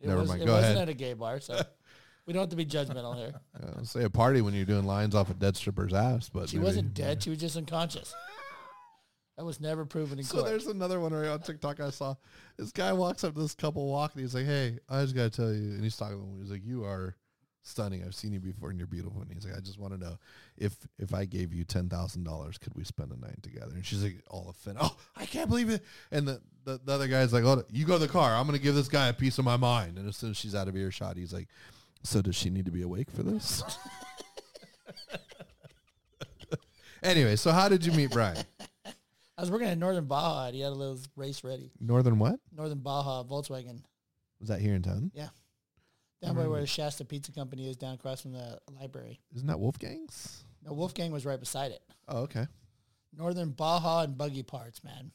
It Never was, mind. It Go wasn't ahead. at a gay bar, so we don't have to be judgmental here. Uh, say a party when you're doing lines off a dead stripper's ass, but She maybe- wasn't dead. She was just unconscious. That was never proven in So court. there's another one right on TikTok I saw. This guy walks up to this couple walking. He's like, "Hey, I just gotta tell you," and he's talking to him. He's like, "You are stunning. I've seen you before, and you're beautiful." And he's like, "I just want to know if if I gave you ten thousand dollars, could we spend a night together?" And she's like, all offended. Oh, I can't believe it. And the, the the other guy's like, "Oh, you go to the car. I'm gonna give this guy a piece of my mind." And as soon as she's out of earshot, he's like, "So does she need to be awake for this?" anyway, so how did you meet Brian? I was working at Northern Baja. And he had a little race ready. Northern what? Northern Baja Volkswagen. Was that here in town? Down by where mm. the Shasta Pizza Company is, down across from the library. Isn't that Wolfgang's? No, Wolfgang was right beside it. Oh, okay. Northern Baja and Buggy Parts, man.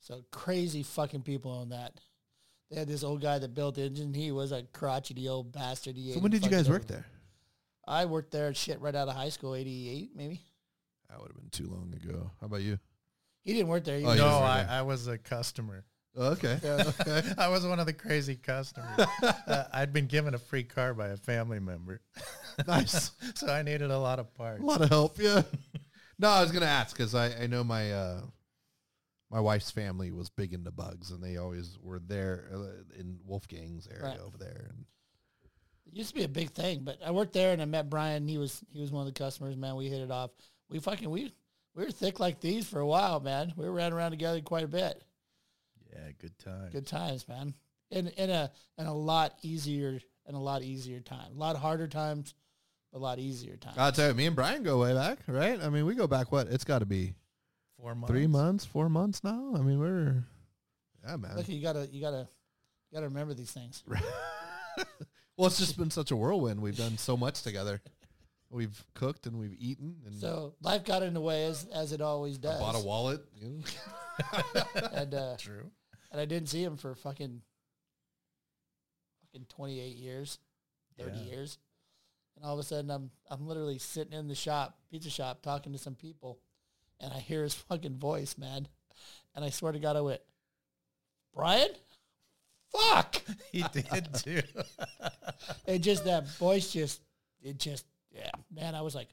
So crazy fucking people on that. They had this old guy that built the engine. He was a crotchety old bastard. He So when did you guys work everything. there? I worked there shit right out of high school, 88 maybe. That would have been too long ago. How about you? He didn't work there. He Oh, no, I, I was a customer. Oh, okay. okay. I was one of the crazy customers. uh, I'd been given a free car by a family member, nice. so I needed a lot of parts. A lot of help. Yeah. no, I was gonna ask because I, I know my uh, my wife's family was big into bugs, and they always were there uh, in Wolfgang's area Right. over there. And It used to be a big thing, but I worked there and I met Brian. He was he was one of the customers, man. We hit it off. We fucking we we were thick like these for a while, man. We ran around together quite a bit. Yeah, good time. Good times, man. In in a in a lot easier and a lot easier time. A lot harder times, a lot easier times. I'll tell you, me and Brian go way back, right? I mean, we go back. What? It's got to be Four months. three months, four months now. I mean, we're yeah, man. Look, you gotta you gotta you gotta remember these things. Well, it's just been such a whirlwind. We've done so much together. We've cooked and we've eaten and So life got in the way as as it always does. bought a wallet. You know? and uh, True. And I didn't see him for fucking fucking twenty eight years, thirty Yeah. years, and all of a sudden I'm I'm literally sitting in the shop, pizza shop, talking to some people, and I hear his fucking voice, man, and I swear to God, I went, Brian, fuck, He did too. and just that voice, just it just yeah, man, I was like,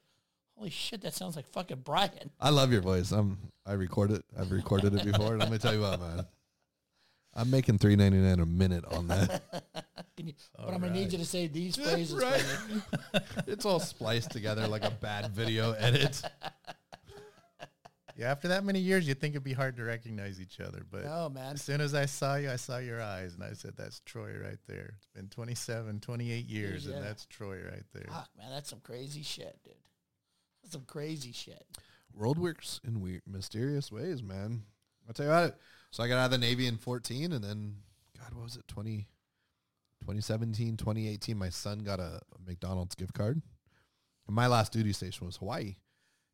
holy shit, that sounds like fucking Brian. I love your voice. I'm I record it. I've recorded it before, and I'm gonna tell you what, man. I'm making three ninety nine a minute on that. Can you, but I'm gonna need you to say these phrases. right. It's all spliced together like a bad video edit. yeah, after that many years, you'd think it'd be hard to recognize each other. But No, man. as soon as I saw you, I saw your eyes, and I said, "That's Troy right there." It's been 27, 28 years, yeah. and that's Troy right there. Fuck, man, that's some crazy shit, dude. That's some crazy shit. World works in weird, mysterious ways, man. I'll tell you about it. So I got out of the Navy in 14, and then, God, what was it, 20, 2017, 2018, my son got a, a McDonald's gift card. And my last duty station was Hawaii.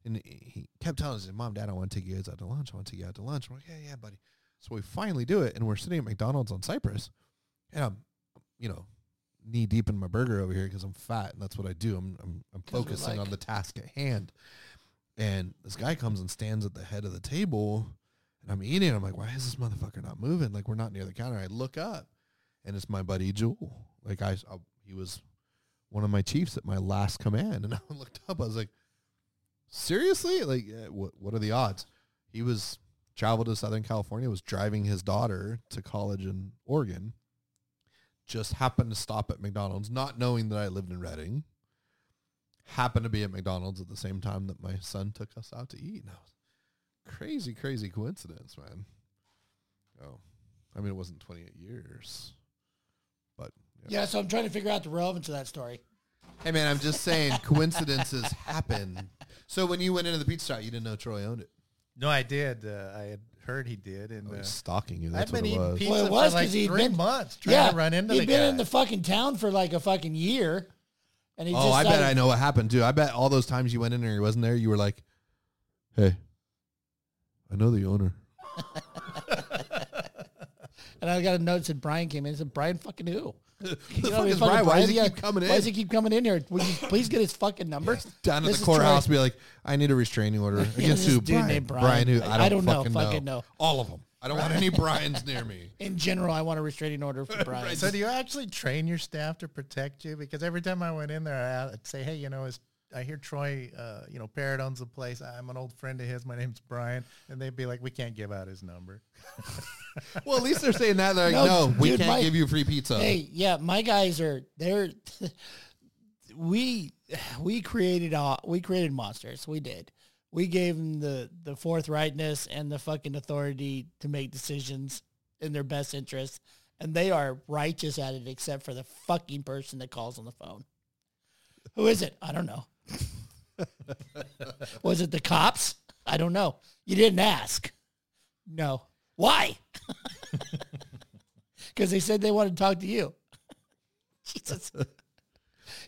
And he- kept telling us, Mom, Dad, I want to take you guys out to lunch. I want to take you out to lunch. I'm like, yeah, yeah, buddy. So we finally do it, and we're sitting at McDonald's on Cypress. And I'm, you know, knee deep in my burger over here because I'm fat, and that's what I do. I'm, I'm, I'm focusing like on the task at hand. And this guy comes and stands at the head of the table, and I'm eating. I'm like, why is this motherfucker not moving? Like, we're not near the counter. I look up, and it's my buddy Jewel. Like, I, I he was one of my chiefs at my last command, and I looked up. I was like, seriously? Like, uh, what? What are the odds? He was traveled to Southern California, was driving his daughter to college in Oregon, just happened to stop at McDonald's, not knowing that I lived in Redding. Happened to be at McDonald's at the same time that my son took us out to eat. And I was crazy, crazy coincidence, man. Oh, I mean, it wasn't 28 years, but Yeah, so I'm trying to figure out the relevance of that story. Hey, man, I'm just saying coincidences happen. So when you went into the pizza shop, you didn't know Troy owned it. No, I did. Uh, I had heard he did, and Oh, uh, stalking you. I've been what it eating was. pizza Well, it was for like 'cause he'd three been- months trying yeah, to run into he'd the been guy. in the fucking town for like a fucking year, and he Oh, just I bet I know what happened too. I bet all those times you went in there, he wasn't there. You were like, "Hey, I know the owner." And I got a note that said Brian came in. It said Brian fucking who? You the know, fuck I is fucking Brian? Why does he yeah, keep coming in? Why does he keep coming in here? Would you please get his fucking number? Down at This the courthouse, be like, "I need a restraining order against this who? dude Brian. named Brian. who? I don't, I don't know. fucking Fucking know. All of them. I don't want any Brian's near me. In general, I want a restraining order for Brian. So do you actually train your staff to protect you? Because every time I went in there, I'd say, "Hey, you know, is I hear Troy, uh, you know, Parrot owns the place. I'm an old friend of his. My name's Brian," and they'd be like, "We can't give out his number." Well, at least they're saying that. They're like, No, "No, we dude, can't my- give you free pizza." Hey, yeah, my guys are they're we we created uh, we created monsters. We did. We gave them the the forthrightness and the fucking authority to make decisions in their best interest, and they are righteous at it, except for the fucking person that calls on the phone. Who is it? I don't know. Was it the cops? I don't know. You didn't ask. No. Why? Because they said they wanted to talk to you. Jesus.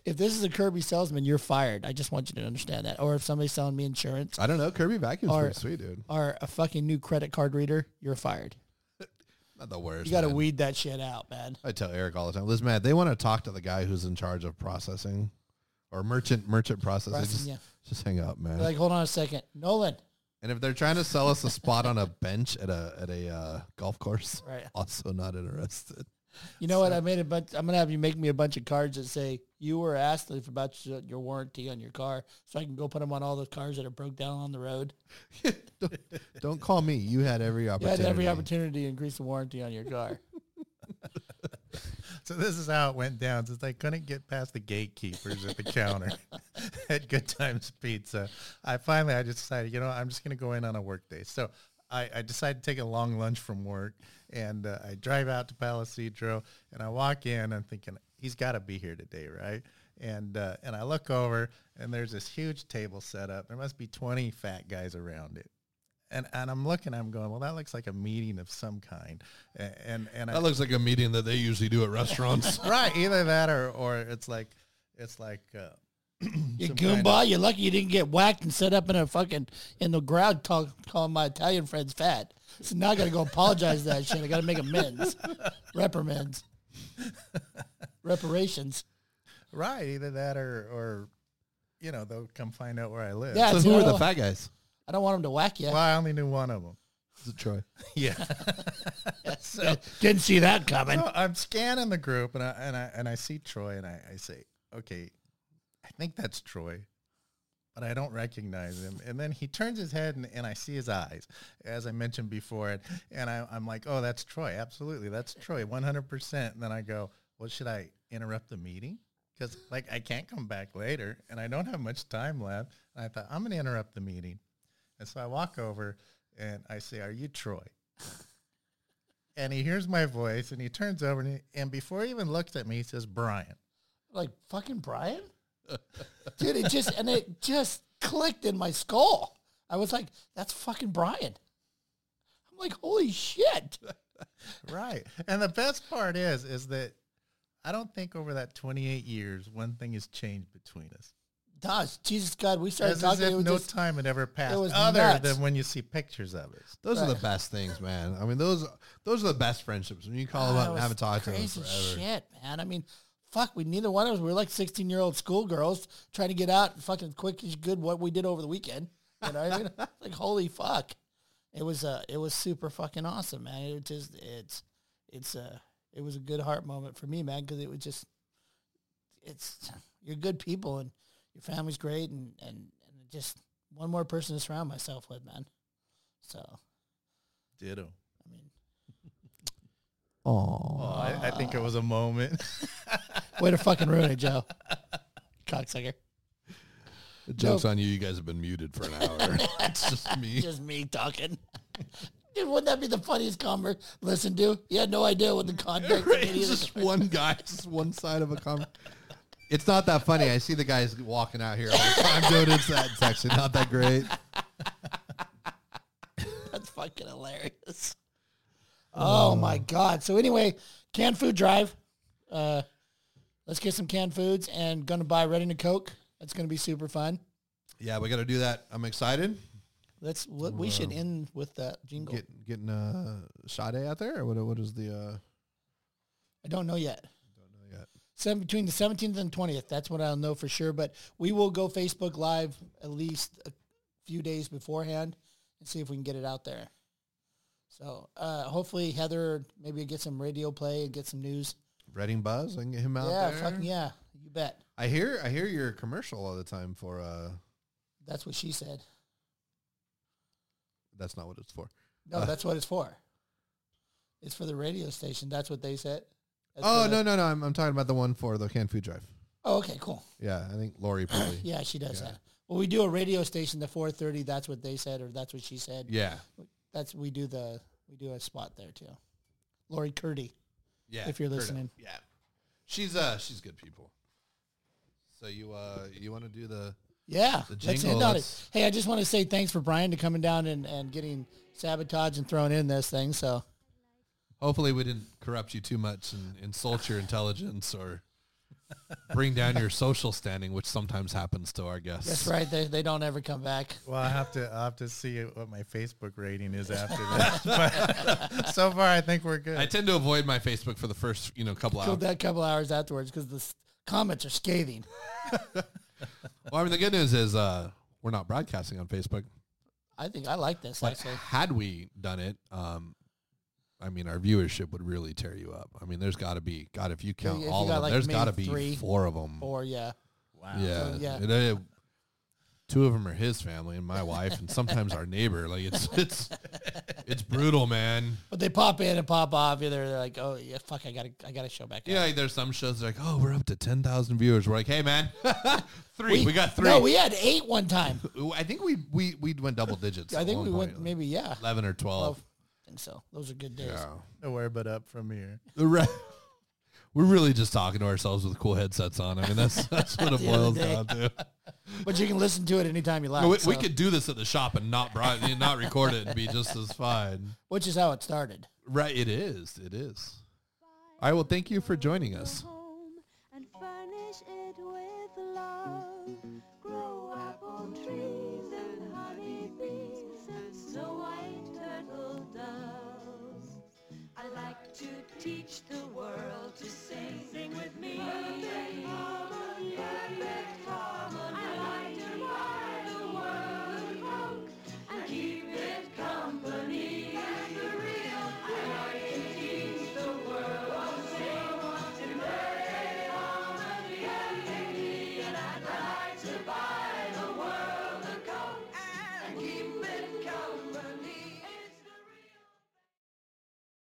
If this is a Kirby salesman, you're fired. I just want you to understand that. Or if somebody's selling me insurance I don't know. Kirby vacuum's Or- pretty sweet, dude. or a fucking new credit card reader, you're fired. Not the worst. You got to weed that shit out, man. I tell Eric all the time, listen, man, they want to talk to the guy who's in charge of processing or merchant merchant processing. Processing, Just, yeah. just hang up, man. You're like, hold on a second. Nolan. and if they're trying to sell us a spot on a bench at a at a uh, golf course, Right. also not interested. You know what? I made a bunch. I'm gonna have you make me a bunch of cards that say you were asked if about your, your warranty on your car, so I can go put them on all those cars that are broke down on the road. don't, don't call me. You had every You opportunity. had every opportunity to increase the warranty on your car. So this is how it went down. Since I couldn't get past the gatekeepers at the counter at Good Times Pizza, I finally I just decided, you know, I'm just going to go in on a work day. So I, I decided to take a long lunch from work, and uh, I drive out to Palo Cedro, and I walk in. I'm thinking he's got to be here today, right? And uh, and I look over, and there's this huge table set up. There must be 20 fat guys around it. And, and I'm looking, I'm going, well, that looks like a meeting of some kind. A- And, and I, That looks like a meeting that they usually do at restaurants. right either that or or it's like it's like uh You some goomba, kind of- you're lucky you didn't get whacked and set up in a fucking in the ground talk, calling my Italian friends fat. So now I got to go apologize to that shit. I got to make amends, reprimands, reparations. right either that or or you know they'll come find out where i live Yeah. so who I are the fat guys? I don't want them to whack you. well i only knew one of them Is it Troy? yeah so, Didn't see that coming. so i'm scanning the group and i and i and i see troy and i, I say okay i think that's troy but I don't recognize him. And then he turns his head and, and I see his eyes, as I mentioned before. And, and I, I'm like, oh, that's Troy. Absolutely. That's Troy. 100%. And then I go, well, should I interrupt the meeting? Because, like, I can't come back later and I don't have much time left. And I thought, I'm going to interrupt the meeting. And so I walk over and I say, are you Troy? And he hears my voice and he turns over and, he, and before he even looks at me, he says, Brian. Like fucking Brian, dude. It just and it just clicked in my skull. I was like, that's fucking Brian. I'm like, holy shit. Right. And the best part is, is that I don't think over that 28 years, one thing has changed between us. Gosh, Jesus God, we started As, as talking. if it no just, time had ever passed was other nuts. than when you see pictures of us. Those are the best things, man. I mean, those those are the best friendships when you call Ah, them up and have a talk to them crazy forever. shit, man. I mean, fuck, we neither one of us. We were like sixteen year old schoolgirls trying to get out and fucking quick as good what we did over the weekend. You know, what I mean, like holy fuck, it was uh, it was super fucking awesome, man. It just it's it's uh, it was a good heart moment for me, man, because it was just it's you're good people and your family's great and and, and just one more person to surround myself with, man. So Ditto. I mean, Oh, Oh, I, I think it was a moment. Way to fucking ruin it, Joe. Cocksucker. the joke's on you. You guys have been muted for an hour. it's just me. Just me talking. Dude, wouldn't that be the funniest conver listen to? You had no idea what the context of any it's just one guy, just one side of a comment. It's not that funny. I see the guys walking out here all the time doing. It's actually not that great. That's fucking hilarious. Oh my god. So anyway, canned food drive. Uh let's get some canned foods and gonna buy ready to coke. That's gonna be super fun. Yeah, we got to do that. I'm excited. Let's we we should end with that jingle. Get, getting uh, Sade out there, or what? What is the? Uh, I don't know yet. Don't know yet. Seven, between the 17th and 20th. That's what I'll know for sure. But we will go Facebook Live at least a few days beforehand and see if we can get it out there. So uh, hopefully Heather maybe get some radio play and get some news. Redding Buzz, I can get him out yeah, there. fucking yeah, you bet. I hear, I hear your commercial all the time for. uh That's what she said. That's not what it's for. No, Uh. that's what it's for. It's for the radio station. That's what they said. Oh no, no, no! I'm, I'm talking about the one for the canned food drive. Oh, okay, cool. Yeah, I think Lori probably. Yeah, she does Yeah. that. Well, we do a radio station, the 4:30. That's what they said, or that's what she said. yeah, That's we do the we do a spot there too. Lori Curdy. yeah. If you're heard of- listening. yeah, she's uh, she's good people. So you uh, you want to do the? Yeah, The let's jingle, end on it. Hey, I just want to say thanks for Brian to coming down and, and getting sabotage and throwing in this thing. So Hopefully, we didn't corrupt you too much and insult your intelligence or bring down your social standing, which sometimes happens to our guests. that's right. They, they don't ever come back. Well, I have to I have to see what my Facebook rating is after that. But so far, I think we're good. I tend to avoid my Facebook for the first, you know, couple Killed hours. that couple hours afterwards because the s- comments are scathing. Well, I mean, the good news is uh, we're not broadcasting on Facebook. I think I like this But actually. had we done it, um, I mean, our viewership would really tear you up. I mean, there's got to be God if you count you all of them. Like there's got to be four of them. Four, yeah. Wow. Yeah, so, yeah. It, it, two of them are his family and my wife, and sometimes our neighbor. Like it's it's it's brutal, man. But they pop in and pop off. Either they're like, oh yeah, fuck, I gotta I gotta show back. Yeah, like there's some shows like, oh, we're up to ten thousand viewers. We're like, hey man, three. We, we, got three. No, we had eight one time. I think we we we went double digits. I think we went maybe yeah eleven or twelve. 12. So those are good days. Yeah. Nowhere but up from here. The re- We're really just talking to ourselves with cool headsets on. I mean, that's that's what it boils down to. But you can listen to it anytime you like. No, we, so- we could do this at the shop and not bri- and not record it and be just as fine. which is how it started. Right? It is. It is. I will thank you for joining us. teach the world.